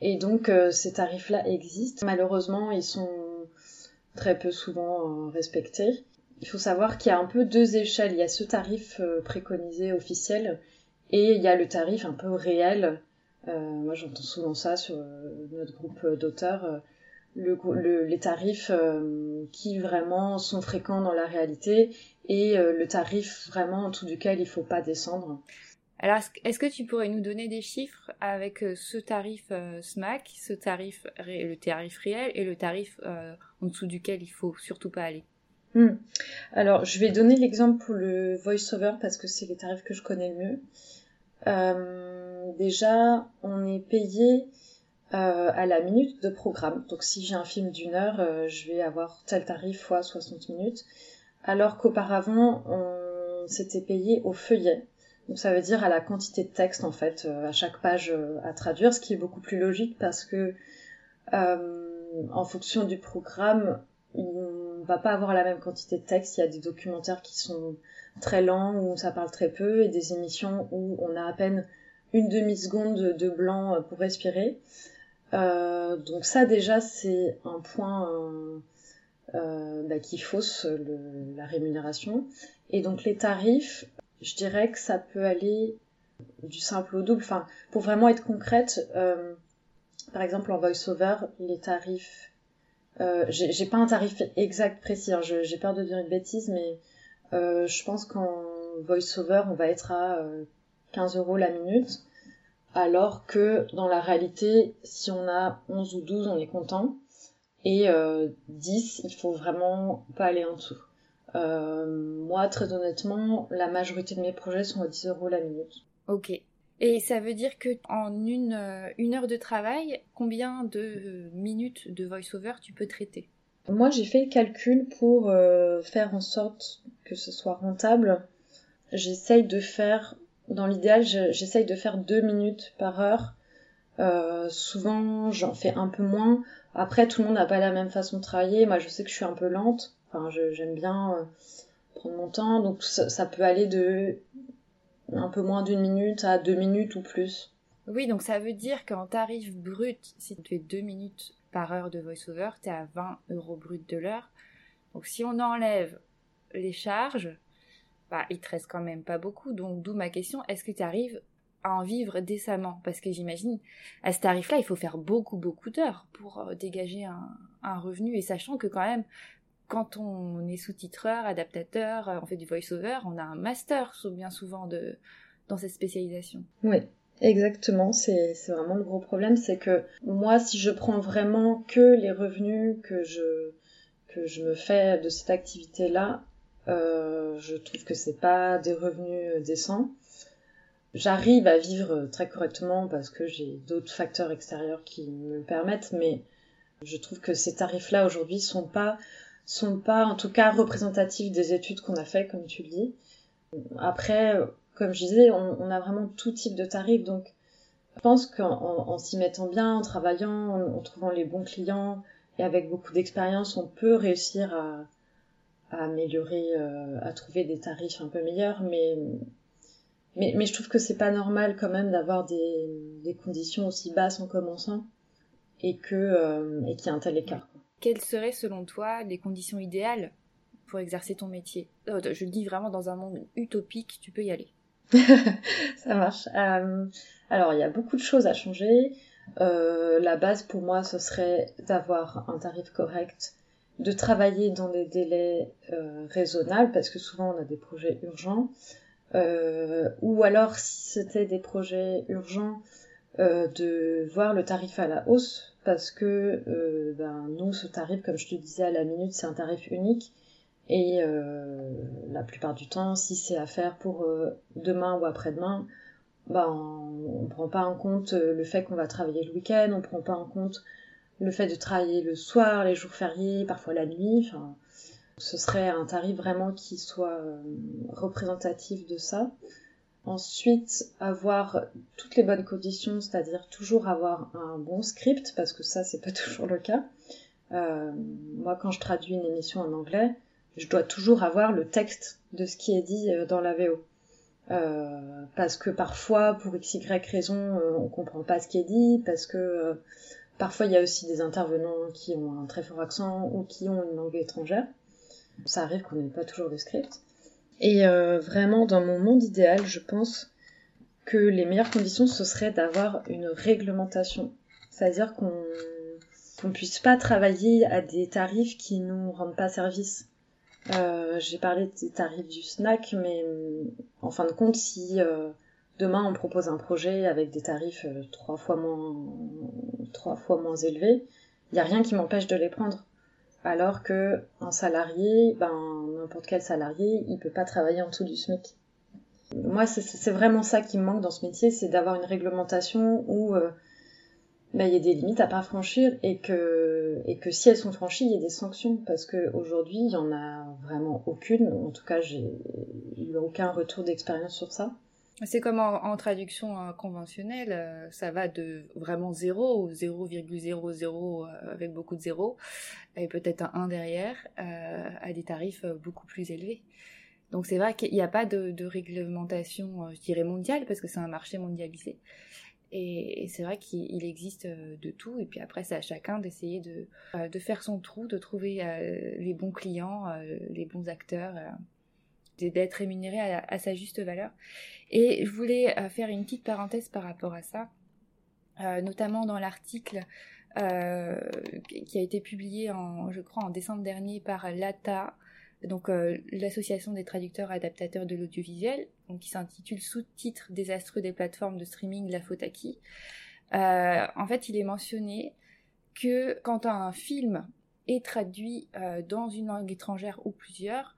B: et donc ces tarifs-là existent. Malheureusement, ils sont très peu souvent respectés il faut savoir qu'il y a un peu deux échelles. Il y a ce tarif euh, préconisé officiel et il y a le tarif un peu réel. Euh, moi, j'entends souvent ça sur euh, notre groupe d'auteurs. Les tarifs qui vraiment sont fréquents dans la réalité et le tarif vraiment en dessous duquel il faut pas descendre.
A: Alors, est-ce que tu pourrais nous donner des chiffres avec ce tarif SMAC, ce tarif, le tarif réel et le tarif en dessous duquel il faut surtout pas aller?
B: Hmm. Alors, je vais donner l'exemple pour le voice-over parce que c'est les tarifs que je connais le mieux. Euh, déjà, on est payé euh, à la minute de programme. Donc, si j'ai un film d'une heure, euh, je vais avoir tel tarif fois 60 minutes. Alors qu'auparavant, on s'était payé au feuillet. Donc, ça veut dire à la quantité de texte, en fait, à chaque page à traduire, ce qui est beaucoup plus logique parce que en fonction du programme, on va pas avoir la même quantité de texte. Il y a des documentaires qui sont très lents, où ça parle très peu, et des émissions où on a à peine une demi-seconde de blanc pour respirer. Euh, donc ça déjà c'est un point euh, euh, bah, qui fausse la rémunération. Et donc les tarifs, je dirais que ça peut aller du simple au double. Enfin, pour vraiment être concrète, par exemple en voice-over, les tarifs euh, j'ai pas un tarif exact précis, hein. j'ai peur de dire une bêtise, mais euh, je pense qu'en voice-over, on va être à 15 euh, euros la minute, alors que dans la réalité, si on a 11 ou 12, on est content, et 10, il faut vraiment pas aller en dessous. moi, très honnêtement, la majorité de mes projets sont à 10 euros la minute.
A: Ok. Et ça veut dire que en une, euh, une heure de travail, combien de euh, minutes de voice-over tu peux traiter?
B: Moi, j'ai fait le calcul pour euh, faire en sorte que ce soit rentable. J'essaye de faire, dans l'idéal, j'essaye de faire deux minutes par heure. souvent, j'en fais un peu moins. Après, tout le monde n'a pas la même façon de travailler. Moi, je sais que je suis un peu lente. Enfin, j'aime bien prendre mon temps. Donc, ça peut aller de un peu moins d'une minute à deux minutes ou plus.
A: Oui, donc ça veut dire qu'en tarif brut, si tu fais deux minutes par heure de voice-over, tu es à 20 euros brut de l'heure. Donc si on enlève les charges, bah, il te reste quand même pas beaucoup. Donc d'où ma question, est-ce que tu arrives à en vivre décemment? Parce que j'imagine, à ce tarif-là, il faut faire beaucoup, beaucoup d'heures pour euh, dégager un, revenu. Et sachant que quand même, quand on est sous-titreur, adaptateur, euh, on fait du voice-over, on a un master bien souvent dans cette spécialisation.
B: Oui, exactement. C'est vraiment le gros problème, c'est que moi, si je prends vraiment que les revenus que je, que je me fais de cette activité-là, je trouve que c'est pas des revenus décents. J'arrive à vivre très correctement parce que j'ai d'autres facteurs extérieurs qui me permettent, mais je trouve que ces tarifs-là aujourd'hui sont pas sont pas en tout cas représentatifs des études qu'on a fait, comme tu le dis. Après, comme je disais, on, a vraiment tout type de tarifs, donc je pense qu'en s'y mettant bien, en travaillant, en, trouvant les bons clients et avec beaucoup d'expérience, on peut réussir à, améliorer, euh, à trouver des tarifs un peu meilleurs, mais mais, mais je trouve que c'est pas normal quand même d'avoir des, des, conditions aussi basses en commençant et que euh, et qu'il y a un tel écart
A: quelles seraient selon toi les conditions idéales pour exercer ton métier? Oh, Je le dis vraiment dans un monde utopique, tu peux y aller.
B: Ça marche. Euh, alors, il y a beaucoup de choses à changer. Euh, la base pour moi, ce serait d'avoir un tarif correct, de travailler dans des délais euh, raisonnables, parce que souvent on a des projets urgents. ou alors, si c'était des projets urgents, de voir le tarif à la hausse parce que euh, ben, nous, ce tarif, comme je te disais à la minute, c'est un tarif unique. Et euh, la plupart du temps, si c'est à faire pour euh, demain ou après-demain, ben, on prend pas en compte le fait qu'on va travailler le week-end, on prend pas en compte le fait de travailler le soir, les jours fériés, parfois la nuit. Ce serait un tarif vraiment qui soit euh, représentatif de ça. Ensuite, avoir toutes les bonnes conditions, c'est-à-dire toujours avoir un bon script, parce que ça, c'est pas toujours le cas. Euh, moi, quand je traduis une émission en anglais, je dois toujours avoir le texte de ce qui est dit euh, dans la VO. Parce que parfois, pour x, y raison, on comprend pas ce qui est dit, parce que parfois il y a aussi des intervenants qui ont un très fort accent ou qui ont une langue étrangère. Ça arrive qu'on n'ait pas toujours de script. Et euh, vraiment, dans mon monde idéal, je pense que les meilleures conditions, ce serait d'avoir une réglementation. C'est-à-dire qu'on qu'on puisse pas travailler à des tarifs qui nous rendent pas service. Euh, J'ai parlé des tarifs du snack, mais en fin de compte, si euh, demain on propose un projet avec des tarifs euh, trois fois moins trois fois moins élevés, il n'y a rien qui m'empêche de les prendre. Alors que un salarié, ben n'importe quel salarié, il peut pas travailler en dessous du SMIC. Moi, c'est vraiment ça qui me manque dans ce métier, c'est d'avoir une réglementation où euh, ben, il y a des limites à pas franchir et que et que si elles sont franchies, il y a des sanctions parce que aujourd'hui, il y en a vraiment aucune. En tout cas, j'ai eu aucun retour d'expérience sur ça.
A: C'est comme en, traduction euh, conventionnelle, euh, ça va de vraiment 0 0,00 euh, avec beaucoup de zéros et peut-être un 1 derrière à des tarifs beaucoup plus élevés. Donc c'est vrai qu'il n'y a pas de, réglementation, je dirais mondiale, parce que c'est un marché mondialisé. Et, c'est vrai qu'il existe de tout. Et puis après, c'est à chacun d'essayer de, faire son trou, de trouver les bons clients, les bons acteurs, d'être rémunéré à, sa juste valeur. Et je voulais euh, faire une petite parenthèse par rapport à ça, euh, notamment dans l'article euh, qui a été publié en, je crois, en décembre dernier par l'ATA, donc l'association des traducteurs adaptateurs de l'audiovisuel, qui s'intitule Sous-titres désastreux des plateformes de streaming, la faute à qui En fait, il est mentionné que quand un film est traduit dans une langue étrangère ou plusieurs,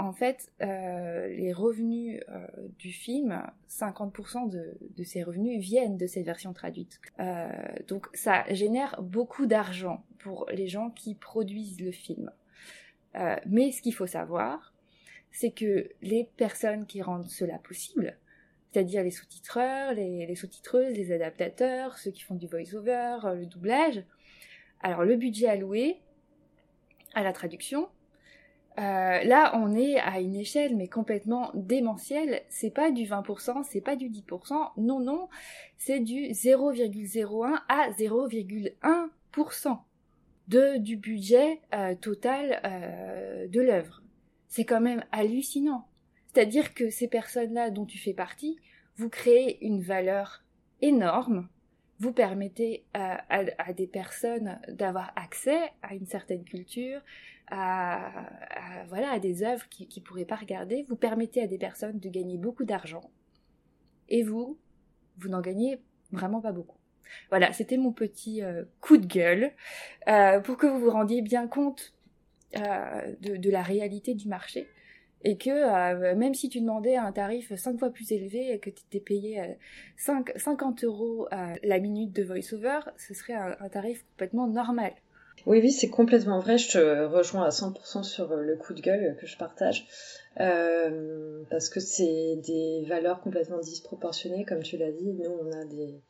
A: en fait, euh, les revenus euh, du film, 50% de, ces revenus viennent de cette version traduite. Euh, donc ça génère beaucoup d'argent pour les gens qui produisent le film. Mais ce qu'il faut savoir, c'est que les personnes qui rendent cela possible, c'est-à-dire les sous-titreurs, les, les sous-titreuses, les adaptateurs, ceux qui font du voice-over, le doublage, alors le budget alloué à la traduction, euh, là, on est à une échelle mais complètement démentielle. C'est pas du 20%, c'est pas du 10%. Non, non, c'est du 0,01 à 0,1% de du budget euh, total euh, de l'œuvre. C'est quand même hallucinant. C'est-à-dire que ces personnes-là dont tu fais partie, vous créez une valeur énorme. Vous permettez à, des personnes d'avoir accès à une certaine culture, à, voilà, à des œuvres qui ne pourraient pas regarder, vous permettez à des personnes de gagner beaucoup d'argent. Et vous, vous n'en gagnez vraiment pas beaucoup. Voilà, c'était mon petit euh, coup de gueule euh, pour que vous vous rendiez bien compte euh, de, la réalité du marché et que euh, même si tu demandais un tarif 5 fois plus élevé et que tu étais payé 5, 50 euros la minute de voice-over, ce serait un, tarif complètement normal.
B: Oui, oui, c'est complètement vrai. Je te rejoins à 100% sur le coup de gueule que je partage. Euh, parce que c'est des valeurs complètement disproportionnées, comme tu l'as dit. Nous, on a des,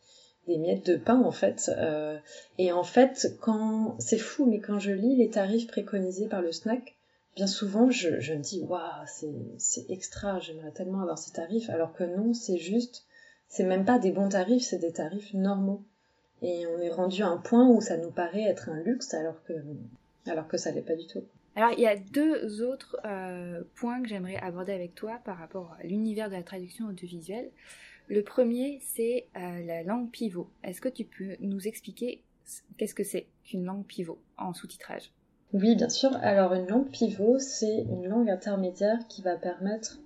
B: des miettes de pain, en fait. Euh, et en fait, quand c'est fou, mais quand je lis les tarifs préconisés par le snack, bien souvent, je, je me dis, waouh, c'est extra, j'aimerais tellement avoir ces tarifs. Alors que non, c'est juste, c'est même pas des bons tarifs, c'est des tarifs normaux. Et on est rendu à un point où ça nous paraît être un luxe alors que, alors que ça l'est pas du tout.
A: Alors il y a deux autres euh, points que j'aimerais aborder avec toi par rapport à l'univers de la traduction audiovisuelle. Le premier, c'est euh, la langue pivot. Est-ce que tu peux nous expliquer qu'est-ce que c'est qu'une langue pivot en sous-titrage?
B: Oui, bien sûr. Alors une langue pivot, c'est une langue intermédiaire qui va permettre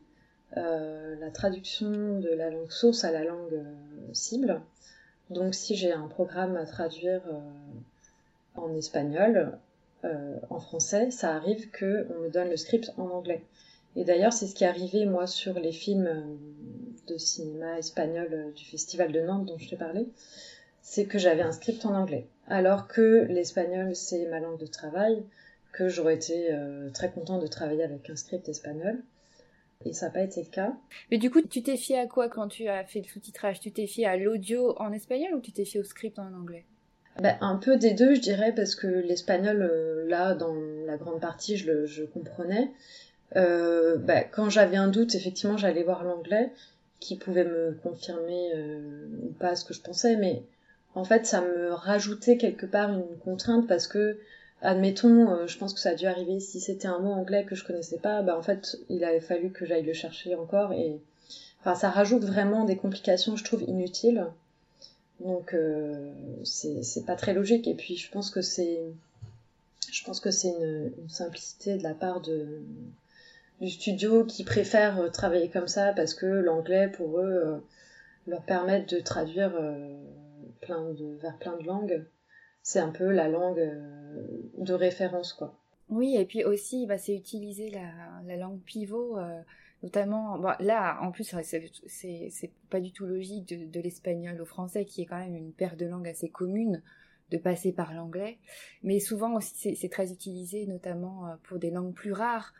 B: euh, la traduction de la langue source à la langue cible. Donc si j'ai un programme à traduire euh, en espagnol, euh, en français, ça arrive que on me donne le script en anglais. Et d'ailleurs, c'est ce qui est arrivé moi sur les films euh, de cinéma espagnol euh, du Festival de Nantes dont je t'ai parlé, c'est que j'avais un script en anglais. Alors que l'espagnol c'est ma langue de travail, que j'aurais été très contente de travailler avec un script espagnol. Et ça n'a pas été le cas.
A: Mais du coup, tu t'es fié à quoi quand tu as fait le sous-titrage? Tu t'es fié à l'audio en espagnol ou tu t'es fié au script en anglais?
B: Ben, Un peu des deux, je dirais, parce que l'espagnol, là, dans la grande partie, je, le, je comprenais. Euh, bah, quand j'avais un doute, effectivement, j'allais voir l'anglais qui pouvait me confirmer euh, ou pas ce que je pensais, mais en fait, ça me rajoutait quelque part une contrainte parce que, admettons, euh, je pense que ça a dû arriver si c'était un mot anglais que je connaissais pas, bah en fait, il avait fallu que j'aille le chercher encore et enfin, ça rajoute vraiment des complications, je trouve, inutiles. Donc, c'est pas très logique. Et puis, je pense que c'est, je pense que c'est une, une simplicité de la part de du studio qui préfèrent euh, travailler comme ça parce que l'anglais pour eux euh, leur permet de traduire euh, plein de, vers plein de langues. C'est un peu la langue de référence quoi.
A: Oui, et puis aussi, bah, c'est utiliser la, la, langue pivot, notamment. Bon, là, en plus, c'est pas du tout logique de, l'espagnol au français, qui est quand même une paire de langues assez commune, de passer par l'anglais. Mais souvent aussi, c'est très utilisé, notamment pour des langues plus rares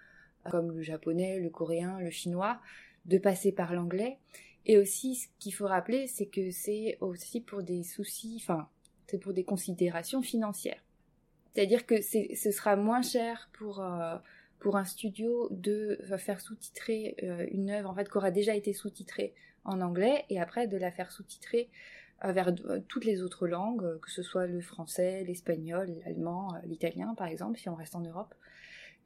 A: comme le japonais, le coréen, le chinois, de passer par l'anglais. Et aussi, ce qu'il faut rappeler, c'est que c'est aussi pour des soucis, enfin, c'est pour des considérations financières. C'est-à-dire que ce sera moins cher pour, euh, pour un studio de faire sous-titrer euh, une œuvre en fait qui aura déjà été sous-titrée en anglais et après de la faire sous-titrer euh, vers toutes les autres langues, que ce soit le français, l'espagnol, l'allemand, l'italien par exemple, si on reste en Europe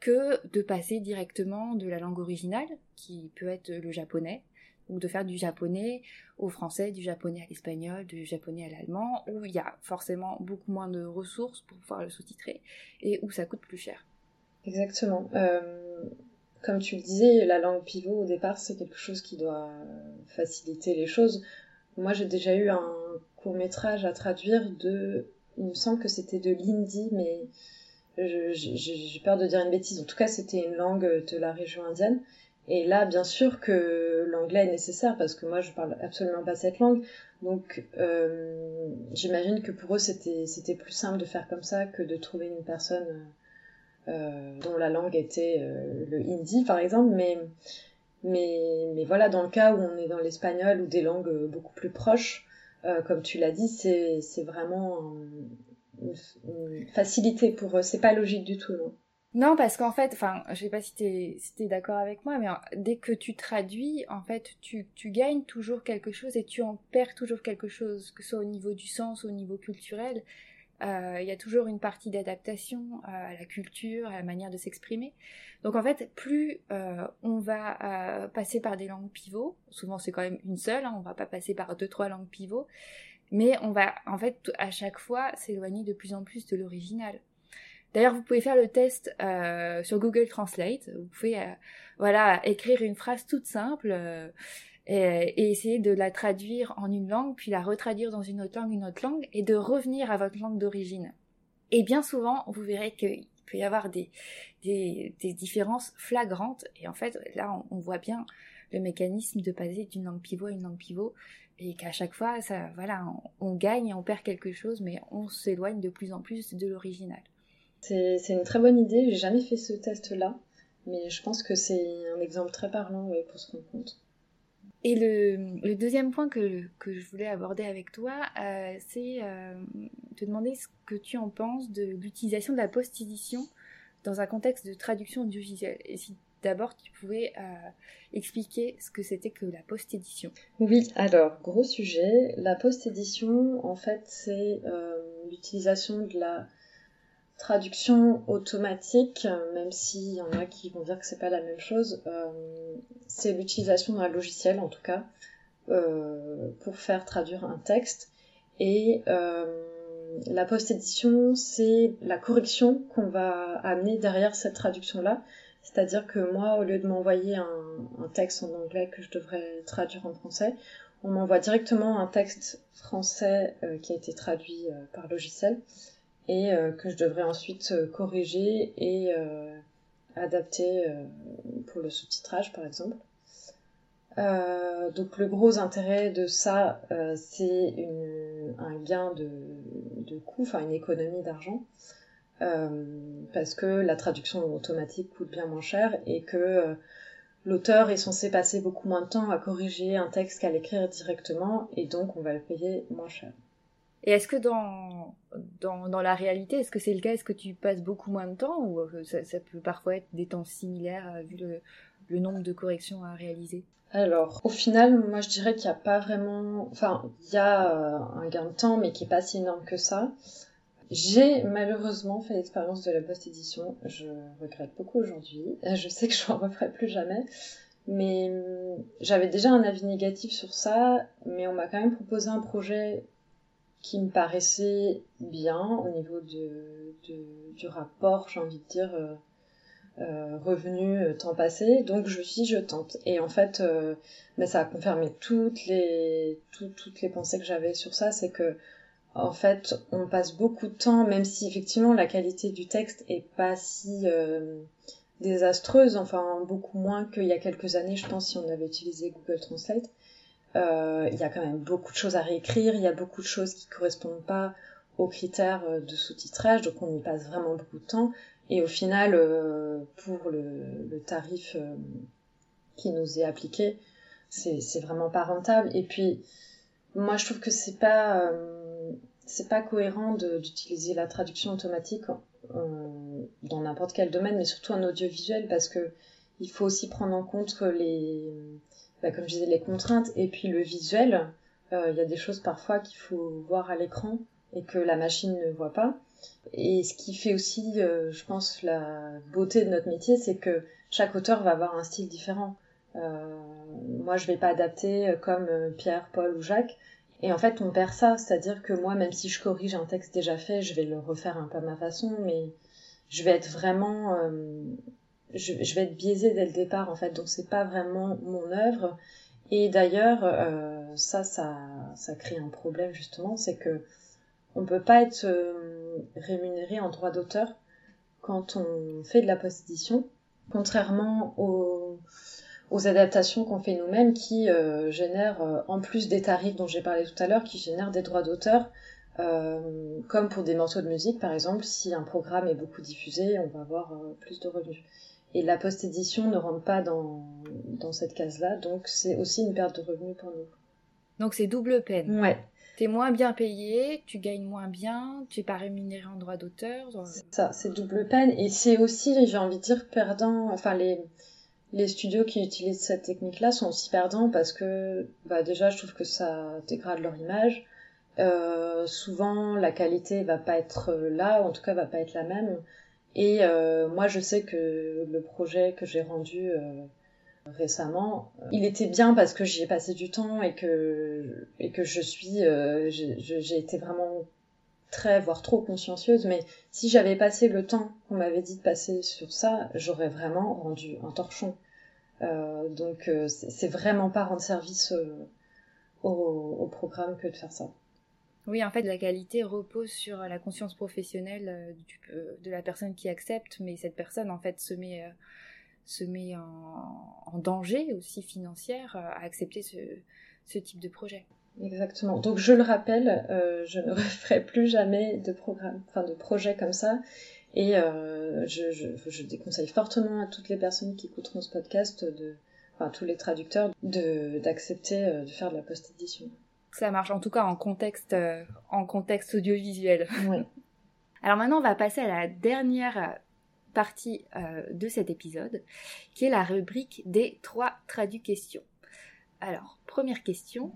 A: que de passer directement de la langue originale, qui peut être le japonais, ou de faire du japonais au français, du japonais à l'espagnol, du japonais à l'allemand, où il y a forcément beaucoup moins de ressources pour pouvoir le sous-titrer, et où ça coûte plus cher.
B: Exactement. Euh, comme tu le disais, la langue pivot au départ, c'est quelque chose qui doit faciliter les choses. Moi, j'ai déjà eu un court métrage à traduire de, il me semble que c'était de l'hindi, mais j'ai peur de dire une bêtise. En tout cas, c'était une langue de la région indienne. Et là, bien sûr que l'anglais est nécessaire parce que moi, je parle absolument pas cette langue. Donc, euh, j'imagine que pour eux, c'était plus simple de faire comme ça que de trouver une personne euh, dont la langue était euh, le hindi, par exemple. Mais, mais, mais voilà, dans le cas où on est dans l'espagnol ou des langues beaucoup plus proches, comme tu l'as dit, c'est vraiment une, facilité pour eux. C'est pas logique du tout, non.
A: Non, parce qu'en fait, enfin, je sais pas si t'es d'accord avec moi, mais dès que tu traduis, en fait, tu, tu gagnes toujours quelque chose et tu en perds toujours quelque chose, que ce soit au niveau du sens, au niveau culturel. Euh, il y a toujours une partie d'adaptation euh, à la culture, à la manière de s'exprimer. Donc en fait, plus euh, on va passer par des langues pivots, souvent c'est quand même une seule, hein, on va pas passer par deux trois langues pivots, mais on va en fait à chaque fois s'éloigner de plus en plus de l'original. D'ailleurs, vous pouvez faire le test euh, sur Google Translate. Vous pouvez, euh, voilà, écrire une phrase toute simple euh, et, essayer de la traduire en une langue, puis la retraduire dans une autre langue, une autre langue, et de revenir à votre langue d'origine. Et bien souvent, vous verrez qu'il peut y avoir des, différences flagrantes. Et en fait, là, on, on voit bien le mécanisme de passer d'une langue pivot à une langue pivot et qu'à chaque fois, ça, voilà, on, gagne et on perd quelque chose, mais on s'éloigne de plus en plus de l'original.
B: C'est une très bonne idée, j'ai jamais fait ce test-là, mais je pense que c'est un exemple très parlant pour se rendre compte.
A: Et le, deuxième point que, que, je voulais aborder avec toi, euh, c'est euh, te demander ce que tu en penses de l'utilisation de la post-édition dans un contexte de traduction audiovisuelle. Et si D'abord, tu pouvais euh, expliquer ce que c'était que la post-édition.
B: Oui, alors, gros sujet. La post-édition, en fait, c'est l'utilisation de la traduction automatique, même s'il y en a qui vont dire que c'est pas la même chose. Euh, c'est l'utilisation d'un logiciel, en tout cas, pour faire traduire un texte. Et la post-édition, c'est la correction qu'on va amener derrière cette traduction-là. C'est-à-dire que moi, au lieu de m'envoyer un, texte en anglais que je devrais traduire en français, on m'envoie directement un texte français euh, qui a été traduit euh, par logiciel et euh, que je devrais ensuite corriger et adapter pour le sous-titrage par exemple. donc le gros intérêt de ça, c'est un gain de, de coût, enfin une économie d'argent. parce que la traduction automatique coûte bien moins cher et que l'auteur est censé passer beaucoup moins de temps à corriger un texte qu'à l'écrire directement, et donc on va le payer moins cher.
A: Et est-ce que dans, dans, la réalité, est-ce que c'est le cas? Est-ce que tu passes beaucoup moins de temps ou euh, ça, peut parfois être des temps similaires euh, vu le, le, nombre de corrections à réaliser?
B: Alors, au final, moi je dirais qu'il n'y a pas vraiment... Enfin, il y a euh, un gain de temps, mais qui n'est pas si énorme que ça. J'ai malheureusement fait l'expérience de la post-édition. Je regrette beaucoup aujourd'hui. Je sais que je n'en referai plus jamais. Mais hum, j'avais déjà un avis négatif sur ça, mais on m'a quand même proposé un projet qui me paraissait bien au niveau de, du rapport, j'ai envie de dire, euh, euh, revenu euh, temps passé. Donc je suis je tente. Et en fait, mais ça a confirmé toutes les, toutes les pensées que j'avais sur ça, c'est que en fait, on passe beaucoup de temps, même si effectivement la qualité du texte est pas si désastreuse, enfin beaucoup moins qu'il y a quelques années, je pense, si on avait utilisé Google Translate. Euh, il y a quand même beaucoup de choses à réécrire, il y a beaucoup de choses qui correspondent pas aux critères euh, de sous-titrage, donc on y passe vraiment beaucoup de temps. Et au final, euh, pour le, tarif qui nous est appliqué, c'est vraiment pas rentable. Et puis, moi, je trouve que c'est pas c'est pas cohérent d'utiliser la traduction automatique dans n'importe quel domaine, mais surtout en audiovisuel, parce que il faut aussi prendre en compte les bah, comme je disais, les contraintes et puis le visuel. Euh, il y a des choses parfois qu'il faut voir à l'écran et que la machine ne voit pas. Et ce qui fait aussi, euh, je pense, la beauté de notre métier, c'est que chaque auteur va avoir un style différent. Euh, moi, je vais pas adapter comme Pierre, Paul ou Jacques. Et en fait, on perd ça. C'est-à-dire que moi, même si je corrige un texte déjà fait, je vais le refaire un peu à ma façon, mais je vais être vraiment je, je, vais être biaisée dès le départ en fait, donc c'est pas vraiment mon œuvre. Et d'ailleurs, euh, ça, ça, ça crée un problème justement, c'est que on peut pas être euh, rémunéré en droit d'auteur quand on fait de la post-édition, contrairement aux, aux adaptations qu'on fait nous-mêmes qui euh, génèrent, euh, en plus des tarifs dont j'ai parlé tout à l'heure, qui génèrent des droits d'auteur, euh, comme pour des morceaux de musique par exemple, si un programme est beaucoup diffusé, on va avoir plus de revenus. Et la post-édition ne rentre pas dans, dans cette case-là, donc c'est aussi une perte de revenus pour nous.
A: Donc c'est double peine.
B: Ouais.
A: T'es moins bien payé, tu gagnes moins bien, tu es pas rémunéré en droit d'auteur.
B: C'est ça, c'est double peine. Et c'est aussi, j'ai envie de dire, perdant. Enfin, les, les studios qui utilisent cette technique-là sont aussi perdants parce que, bah, déjà, je trouve que ça dégrade leur image. Euh, souvent, la qualité va pas être là, ou en tout cas, va pas être la même. Et euh, moi, je sais que le projet que j'ai rendu euh, récemment, il était bien parce que j'y ai passé du temps et que et que je suis, euh, j'ai été vraiment très voire trop consciencieuse. Mais si j'avais passé le temps qu'on m'avait dit de passer sur ça, j'aurais vraiment rendu un torchon. donc c'est vraiment pas rendre service au, au programme que de faire ça.
A: Oui, en fait, la qualité repose sur la conscience professionnelle euh, euh, de la personne qui accepte, mais cette personne, en fait, se met, euh, en, danger aussi financière à accepter ce, type de projet.
B: Exactement. Donc, je le rappelle, je ne referai plus jamais de enfin de projet comme ça. Et je, déconseille fortement à toutes les personnes qui écouteront ce podcast, de, enfin tous les traducteurs, d'accepter de faire de la post-édition
A: ça marche, en tout cas en contexte, euh, en contexte audiovisuel. Alors maintenant, on va passer à la dernière partie euh, de cet épisode, qui est la rubrique des trois traduits questions. Alors, première question.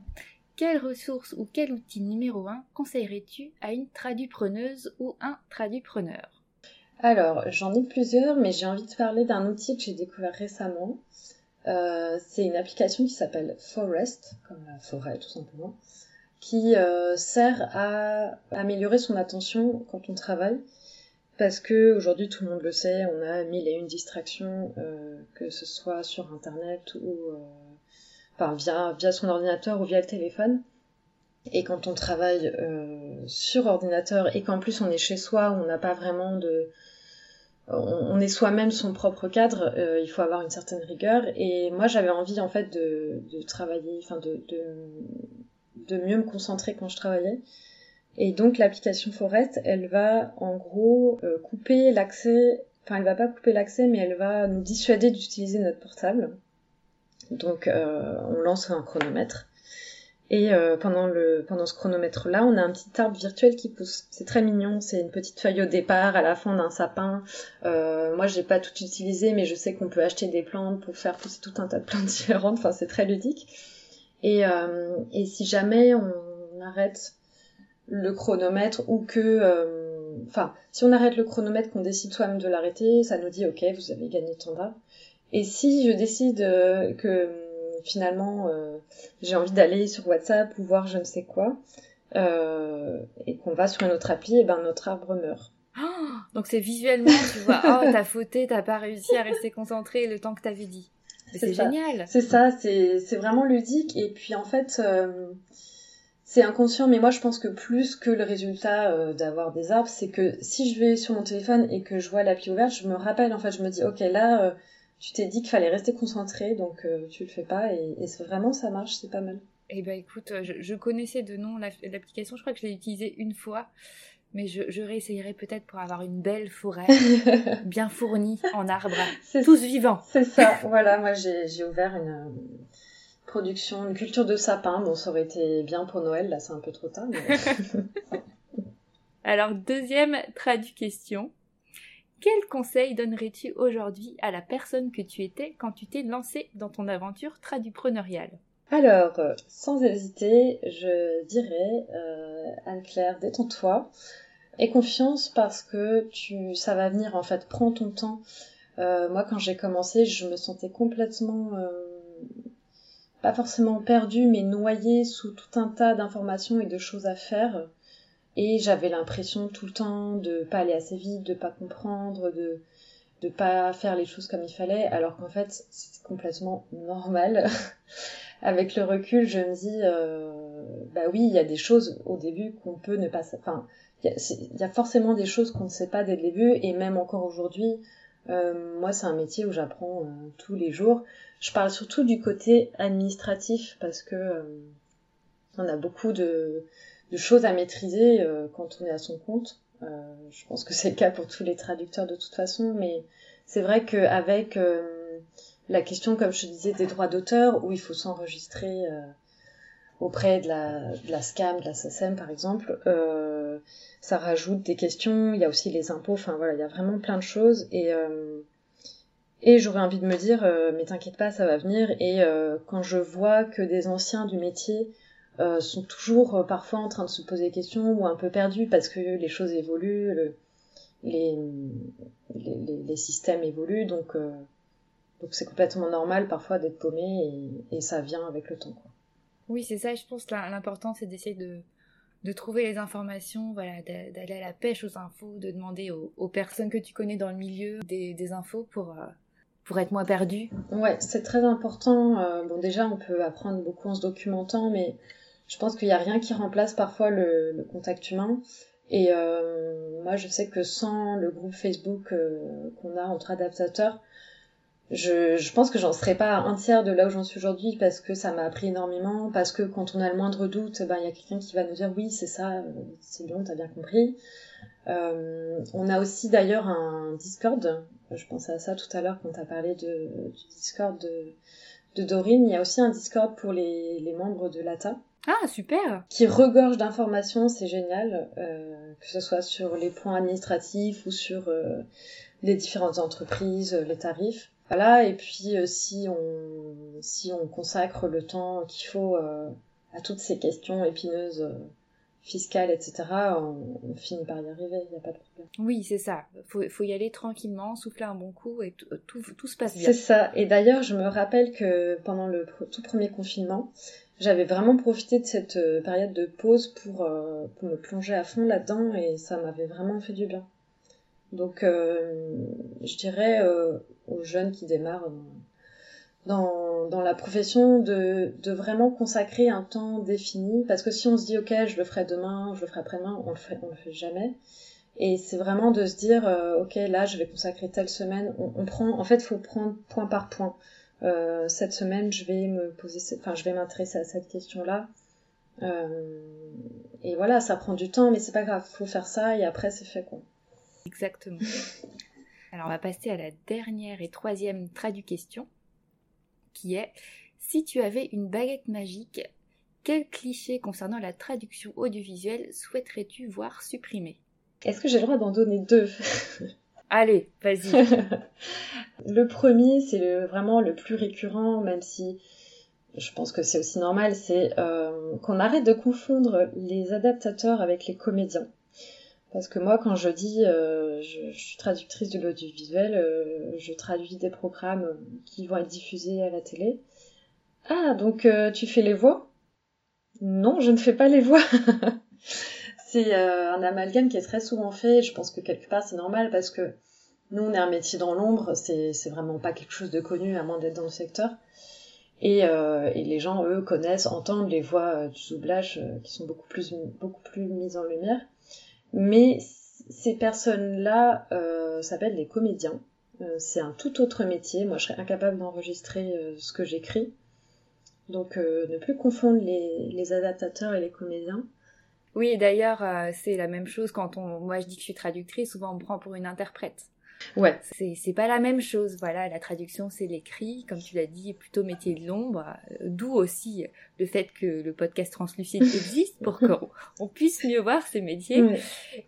A: Quelle ressource ou quel outil numéro un conseillerais-tu à une tradupreneuse ou un tradupreneur?
B: Alors, j'en ai plusieurs, mais j'ai envie de parler d'un outil que j'ai découvert récemment. Euh, c'est une application qui s'appelle Forest, comme la forêt tout simplement, qui euh, sert à améliorer son attention quand on travaille. Parce que aujourd'hui, tout le monde le sait, on a mille et une distractions, euh, que ce soit sur Internet ou enfin via, via son ordinateur ou via le téléphone. Et quand on travaille sur ordinateur et qu'en plus on est chez soi, on n'a pas vraiment de, on, est soi-même son propre cadre, euh, il faut avoir une certaine rigueur. Et moi, j'avais envie en fait de, travailler, enfin de, de, mieux me concentrer quand je travaillais. Et donc l'application Forest, elle va en gros euh, couper l'accès, enfin elle va pas couper l'accès, mais elle va nous dissuader d'utiliser notre portable. Donc euh, on lance un chronomètre. Et euh, pendant, le, pendant ce chronomètre-là, on a un petit arbre virtuel qui pousse. C'est très mignon, c'est une petite feuille au départ, à la fin d'un sapin. Euh, moi, j'ai pas tout utilisé, mais je sais qu'on peut acheter des plantes pour faire pousser tout un tas de plantes différentes. Enfin, c'est très ludique. Et, euh, et si jamais on arrête le chronomètre ou que... euh, Enfin, si on arrête le chronomètre, qu'on décide soi-même de l'arrêter, ça nous dit, ok, vous avez gagné tant d'arbres. Et si je décide euh, que finalement euh, j'ai envie d'aller sur WhatsApp ou voir je ne sais quoi euh, et qu'on va sur une autre appli, et ben notre arbre meurt.
A: Oh, donc c'est visuellement, tu vois, oh t'as fauté, t'as pas réussi à rester concentré le temps que t'avais dit. C'est génial.
B: C'est ça, c'est c'est vraiment ludique et puis en fait euh, c'est inconscient, mais moi je pense que plus que le résultat euh, d'avoir des arbres, c'est que si je vais sur mon téléphone et que je vois l'appli ouverte, je me rappelle en fait, je me dis ok là euh, tu t'es dit qu'il fallait rester concentré, donc euh, tu le fais pas et, vraiment ça marche, c'est pas mal.
A: Eh ben écoute, je, je connaissais de nom la- l'application, je crois que je l'ai utilisée une fois, mais je, je réessayerai peut-être pour avoir une belle forêt bien fournie en arbres, tous vivants.
B: C'est ça, voilà, moi j'ai ouvert une euh, production, une culture de sapin. Bon, ça aurait été bien pour Noël, là c'est un peu trop tard. Mais...
A: Alors deuxième traduit question. Quel conseil donnerais-tu aujourd'hui à la personne que tu étais quand tu t'es lancée dans ton aventure tradupreneuriale
B: Alors, euh, sans hésiter, je dirais, euh, Anne-Claire, détends-toi. Aie confiance parce que tu, ça va venir en fait, prends ton temps. Euh, moi, quand j'ai commencé, je me sentais complètement, pas forcément perdue, mais noyée sous tout un tas d'informations et de choses à faire. Et j'avais l'impression tout le temps de pas aller assez vite, de pas comprendre, de de pas faire les choses comme il fallait, alors qu'en fait c'est complètement normal. Avec le recul, je me dis, euh, bah oui, il y a des choses au début qu'on peut ne pas, enfin, il y, a- forcément des choses qu'on ne sait pas dès le début, et même encore aujourd'hui, euh, moi c'est un métier où j'apprends euh, tous les jours. Je parle surtout du côté administratif parce que euh, on a beaucoup de, de choses à maîtriser euh, quand on est à son compte. Euh, je pense que c'est le cas pour tous les traducteurs de toute façon, mais c'est vrai qu'avec euh, la question, comme je te disais, des droits d'auteur, où il faut s'enregistrer auprès de la, de SCAM, de la SACEM par exemple, ça rajoute des questions, il y a aussi les impôts, enfin voilà, il y a vraiment plein de choses, et, et j'aurais envie de me dire, euh, mais t'inquiète pas, ça va venir, et quand je vois que des anciens du métier euh, sont toujours euh, parfois en train de se poser des questions ou un peu perdus parce que les choses évoluent, le- les, les, systèmes évoluent, donc euh, donc c'est complètement normal parfois d'être paumé et, et ça vient avec le temps. Quoi.
A: Oui, c'est ça, je pense que l'important c'est d'essayer de, de trouver les informations, voilà, d'a- d'aller à la pêche aux infos, de demander aux, aux personnes que tu connais dans le milieu des, des infos pour, pour être moins perdu.
B: Ouais, c'est très important. euh, bon déjà on peut apprendre beaucoup en se documentant, mais je pense qu'il n'y a rien qui remplace parfois le, le contact humain. Et euh, moi je sais que sans le groupe Facebook euh, qu'on a entre adaptateurs, je, je pense que j'en serais pas un tiers de là où j'en suis aujourd'hui parce que ça m'a appris énormément, parce que quand on a le moindre doute, ben il y a quelqu'un qui va nous dire oui c'est ça, euh, c'est bon, t'as bien compris. Euh, on a aussi d'ailleurs un Discord, je pensais à ça tout à l'heure quand t'as parlé de, du Discord de, de Dorine, il y a aussi un Discord pour les, les membres de l'ATA
A: Ah, super
B: qui regorge d'informations, c'est génial, euh, que ce soit sur les points administratifs ou sur euh, les différentes entreprises, euh, les tarifs. Voilà, et puis euh, si on si on consacre le temps qu'il faut à toutes ces questions épineuses fiscales, etc., on, on finit par y arriver, il n'y a pas de problème.
A: Oui, c'est ça. Faut, faut y aller tranquillement, souffler un bon coup et tout, tout, se passe bien.
B: C'est ça. Et d'ailleurs, je me rappelle que pendant le tout premier confinement, j'avais vraiment profité de cette euh, période de pause pour, euh, pour me plonger à fond là-dedans et ça m'avait vraiment fait du bien. Donc, euh, je dirais aux jeunes qui démarrent dans, la profession de, vraiment consacrer un temps défini parce que si on se dit ok, je le ferai demain, je le ferai après-demain, on le fait, on le fait jamais. Et c'est vraiment de se dire, ok, là, je vais consacrer telle semaine. On, on prend, en fait, faut prendre point par point. Euh, cette semaine, je vais me poser, enfin, je vais m'intéresser à cette question-là. et voilà, ça prend du temps, mais c'est pas grave, faut faire ça et après c'est fait quoi.
A: Exactement. Alors on va passer à la dernière et troisième traduction, qui est si tu avais une baguette magique, quel cliché concernant la traduction audiovisuelle souhaiterais-tu voir supprimé
B: Est-ce que j'ai le droit d'en donner deux?
A: Allez, vas-y.
B: le premier, c'est vraiment le plus récurrent, même si je pense que c'est aussi normal, c'est euh, qu'on arrête de confondre les adaptateurs avec les comédiens. Parce que moi, quand je dis euh, je, suis traductrice de l'audiovisuel, euh, je traduis des programmes qui vont être diffusés à la télé. Ah, donc tu fais les voix? Non, je ne fais pas les voix. c'est un amalgame qui est très souvent fait. Je pense que quelque part c'est normal parce que nous, on est un métier dans l'ombre, c'est vraiment pas quelque chose de connu à moins d'être dans le secteur. Et, euh, les gens, eux, connaissent, entendent les voix euh, du doublage euh, qui sont beaucoup plus, beaucoup mises en lumière. Mais ces personnes-là euh, s'appellent les comédiens. Euh, c'est un tout autre métier. Moi, je serais incapable d'enregistrer ce que j'écris. Donc, ne plus confondre les, les, adaptateurs et les comédiens.
A: Oui, d'ailleurs, c'est la même chose quand on, moi je dis que je suis traductrice, souvent on me prend pour une interprète.
B: Ouais.
A: C'est pas la même chose. Voilà, la traduction, c'est l'écrit, comme tu l'as dit, plutôt métier de l'ombre. Euh, d'où aussi le fait que le podcast translucide existe pour qu'on puisse mieux voir ces métiers.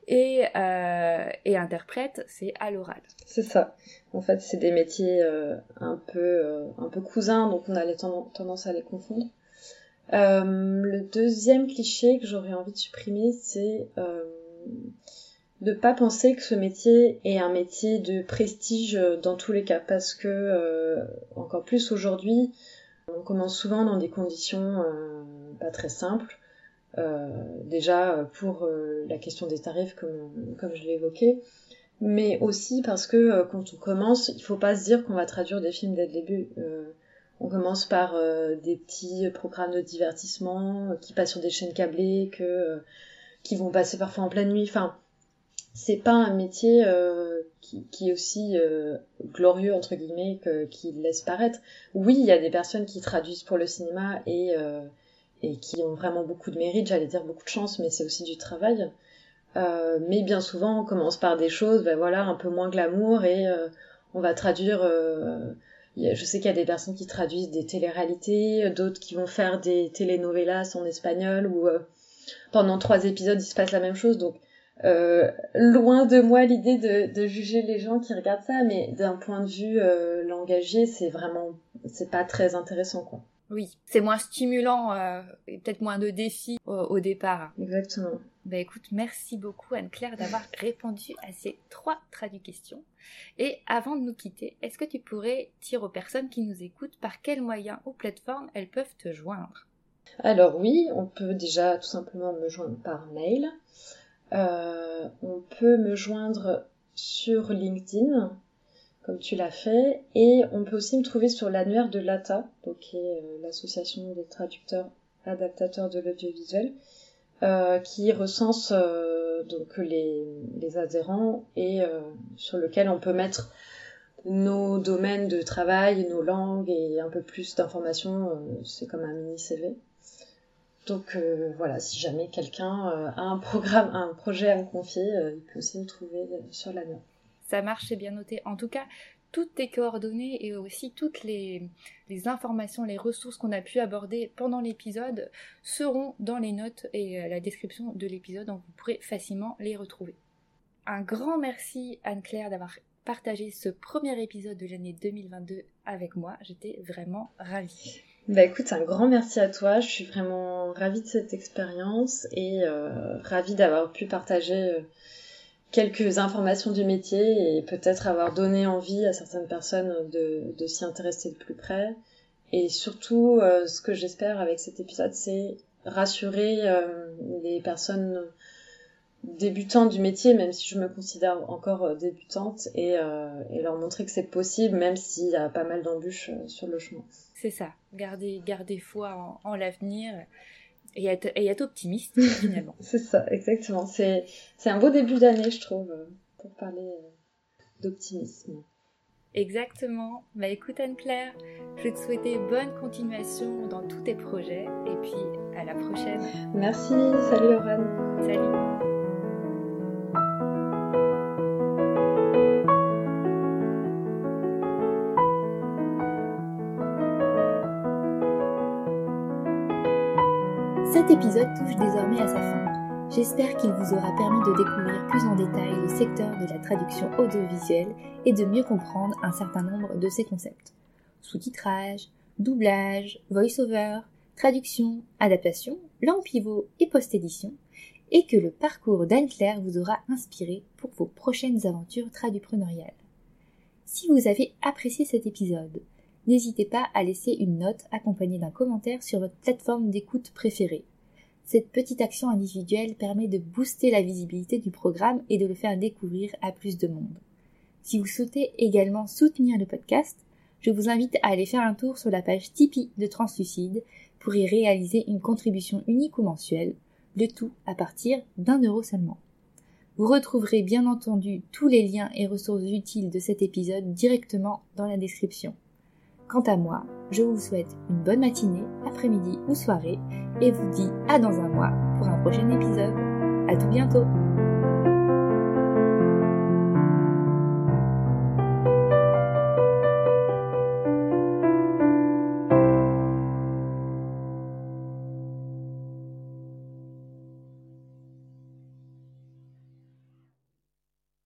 A: Et, euh, et interprète, c'est à l'oral.
B: C'est ça. En fait, c'est des métiers euh, un peu euh, un peu cousins, donc on a les tendance à les confondre. Le deuxième cliché que j'aurais envie de supprimer, c'est de pas penser que ce métier est un métier de prestige euh, dans tous les cas. Parce que euh, encore plus aujourd'hui on commence souvent dans des conditions euh, pas très simples. Déjà pour la question des tarifs comme, comme je l'ai évoqué. Mais aussi parce que quand on commence il faut pas se dire qu'on va traduire des films dès le début on commence par des petits programmes de divertissement qui passent sur des chaînes câblées que qui vont passer parfois en pleine nuit enfin c'est pas un métier euh, qui, qui, est aussi euh, glorieux entre guillemets que qui laisse paraître. Oui, il y a des personnes qui traduisent pour le cinéma et euh, et qui ont vraiment beaucoup de mérite, j'allais dire beaucoup de chance, mais c'est aussi du travail. Euh, mais bien souvent, on commence par des choses, ben voilà, un peu moins glamour et on va traduire. Je sais qu'il y a des personnes qui traduisent des téléréalités, d'autres qui vont faire des telenovelas en espagnol où pendant trois épisodes il se passe la même chose. Donc euh, loin de moi l'idée de, de, juger les gens qui regardent ça, mais d'un point de vue euh, langagier, c'est vraiment, c'est pas très intéressant, quoi.
A: Oui, c'est moins stimulant euh, et peut-être moins de défis au, départ.
B: Exactement.
A: Bah écoute, merci beaucoup Anne-Claire d'avoir répondu à ces trois traductions. Et avant de nous quitter, est-ce que tu pourrais dire aux personnes qui nous écoutent par quels moyens ou plateformes elles peuvent te joindre?
B: Alors oui, on peut déjà tout simplement me joindre par mail. Euh, on peut me joindre sur LinkedIn, comme tu l'as fait, et on peut aussi me trouver sur l'annuaire de l'ATA, donc est euh, l'association des traducteurs adaptateurs de l'audiovisuel, qui recense donc les, adhérents et sur lequel on peut mettre nos domaines de travail, nos langues et un peu plus d'informations. c'est comme un mini CV. Donc euh, voilà, si jamais quelqu'un euh, a un programme, un projet à me confier, euh, il peut aussi me trouver sur la note.
A: Ça marche, c'est bien noté. En tout cas, toutes tes coordonnées et aussi toutes les, informations, les ressources qu'on a pu aborder pendant l'épisode seront dans les notes et la description de l'épisode, donc vous pourrez facilement les retrouver. Un grand merci Anne-Claire d'avoir partagé ce premier épisode de l'année 2022 avec moi. J'étais vraiment ravie.
B: Bah écoute, un grand merci à toi. Je suis vraiment ravie de cette expérience et euh, ravie d'avoir pu partager euh, quelques informations du métier et peut-être avoir donné envie à certaines personnes de, s'y intéresser de plus près. Et surtout, euh, ce que j'espère avec cet épisode, c'est rassurer les personnes débutantes du métier, même si je me considère encore débutante, et, leur montrer que c'est possible, même s'il y a pas mal d'embûches sur le chemin.
A: C'est ça, garder foi en, l'avenir et être, et être optimiste finalement.
B: c'est ça, exactement. C'est, c'est un beau début d'année, je trouve, pour parler euh, d'optimisme.
A: Exactement. Bah écoute Anne-Claire, je vais te souhaiter bonne continuation dans tous tes projets et puis à la prochaine.
B: Merci, salut Lorraine.
A: Salut. Cet épisode touche désormais à sa fin. J'espère qu'il vous aura permis de découvrir plus en détail le secteur de la traduction audiovisuelle et de mieux comprendre un certain nombre de ses concepts. Sous-titrage, doublage, voice-over, traduction, adaptation, langue pivot et post-édition, et que le parcours d'Anne-Claire vous aura inspiré pour vos prochaines aventures tradupreneuriales. Si vous avez apprécié cet épisode, n'hésitez pas à laisser une note accompagnée d'un commentaire sur votre plateforme d'écoute préférée. Cette petite action individuelle permet de booster la visibilité du programme et de le faire découvrir à plus de monde. Si vous souhaitez également soutenir le podcast, je vous invite à aller faire un tour sur la page Tipeee de Translucide pour y réaliser une contribution unique ou mensuelle, le tout à partir d'un euro seulement. Vous retrouverez bien entendu tous les liens et ressources utiles de cet épisode directement dans la description. Quant à moi, je vous souhaite une bonne matinée, après-midi ou soirée et vous dis à dans un mois pour un prochain épisode. À tout bientôt!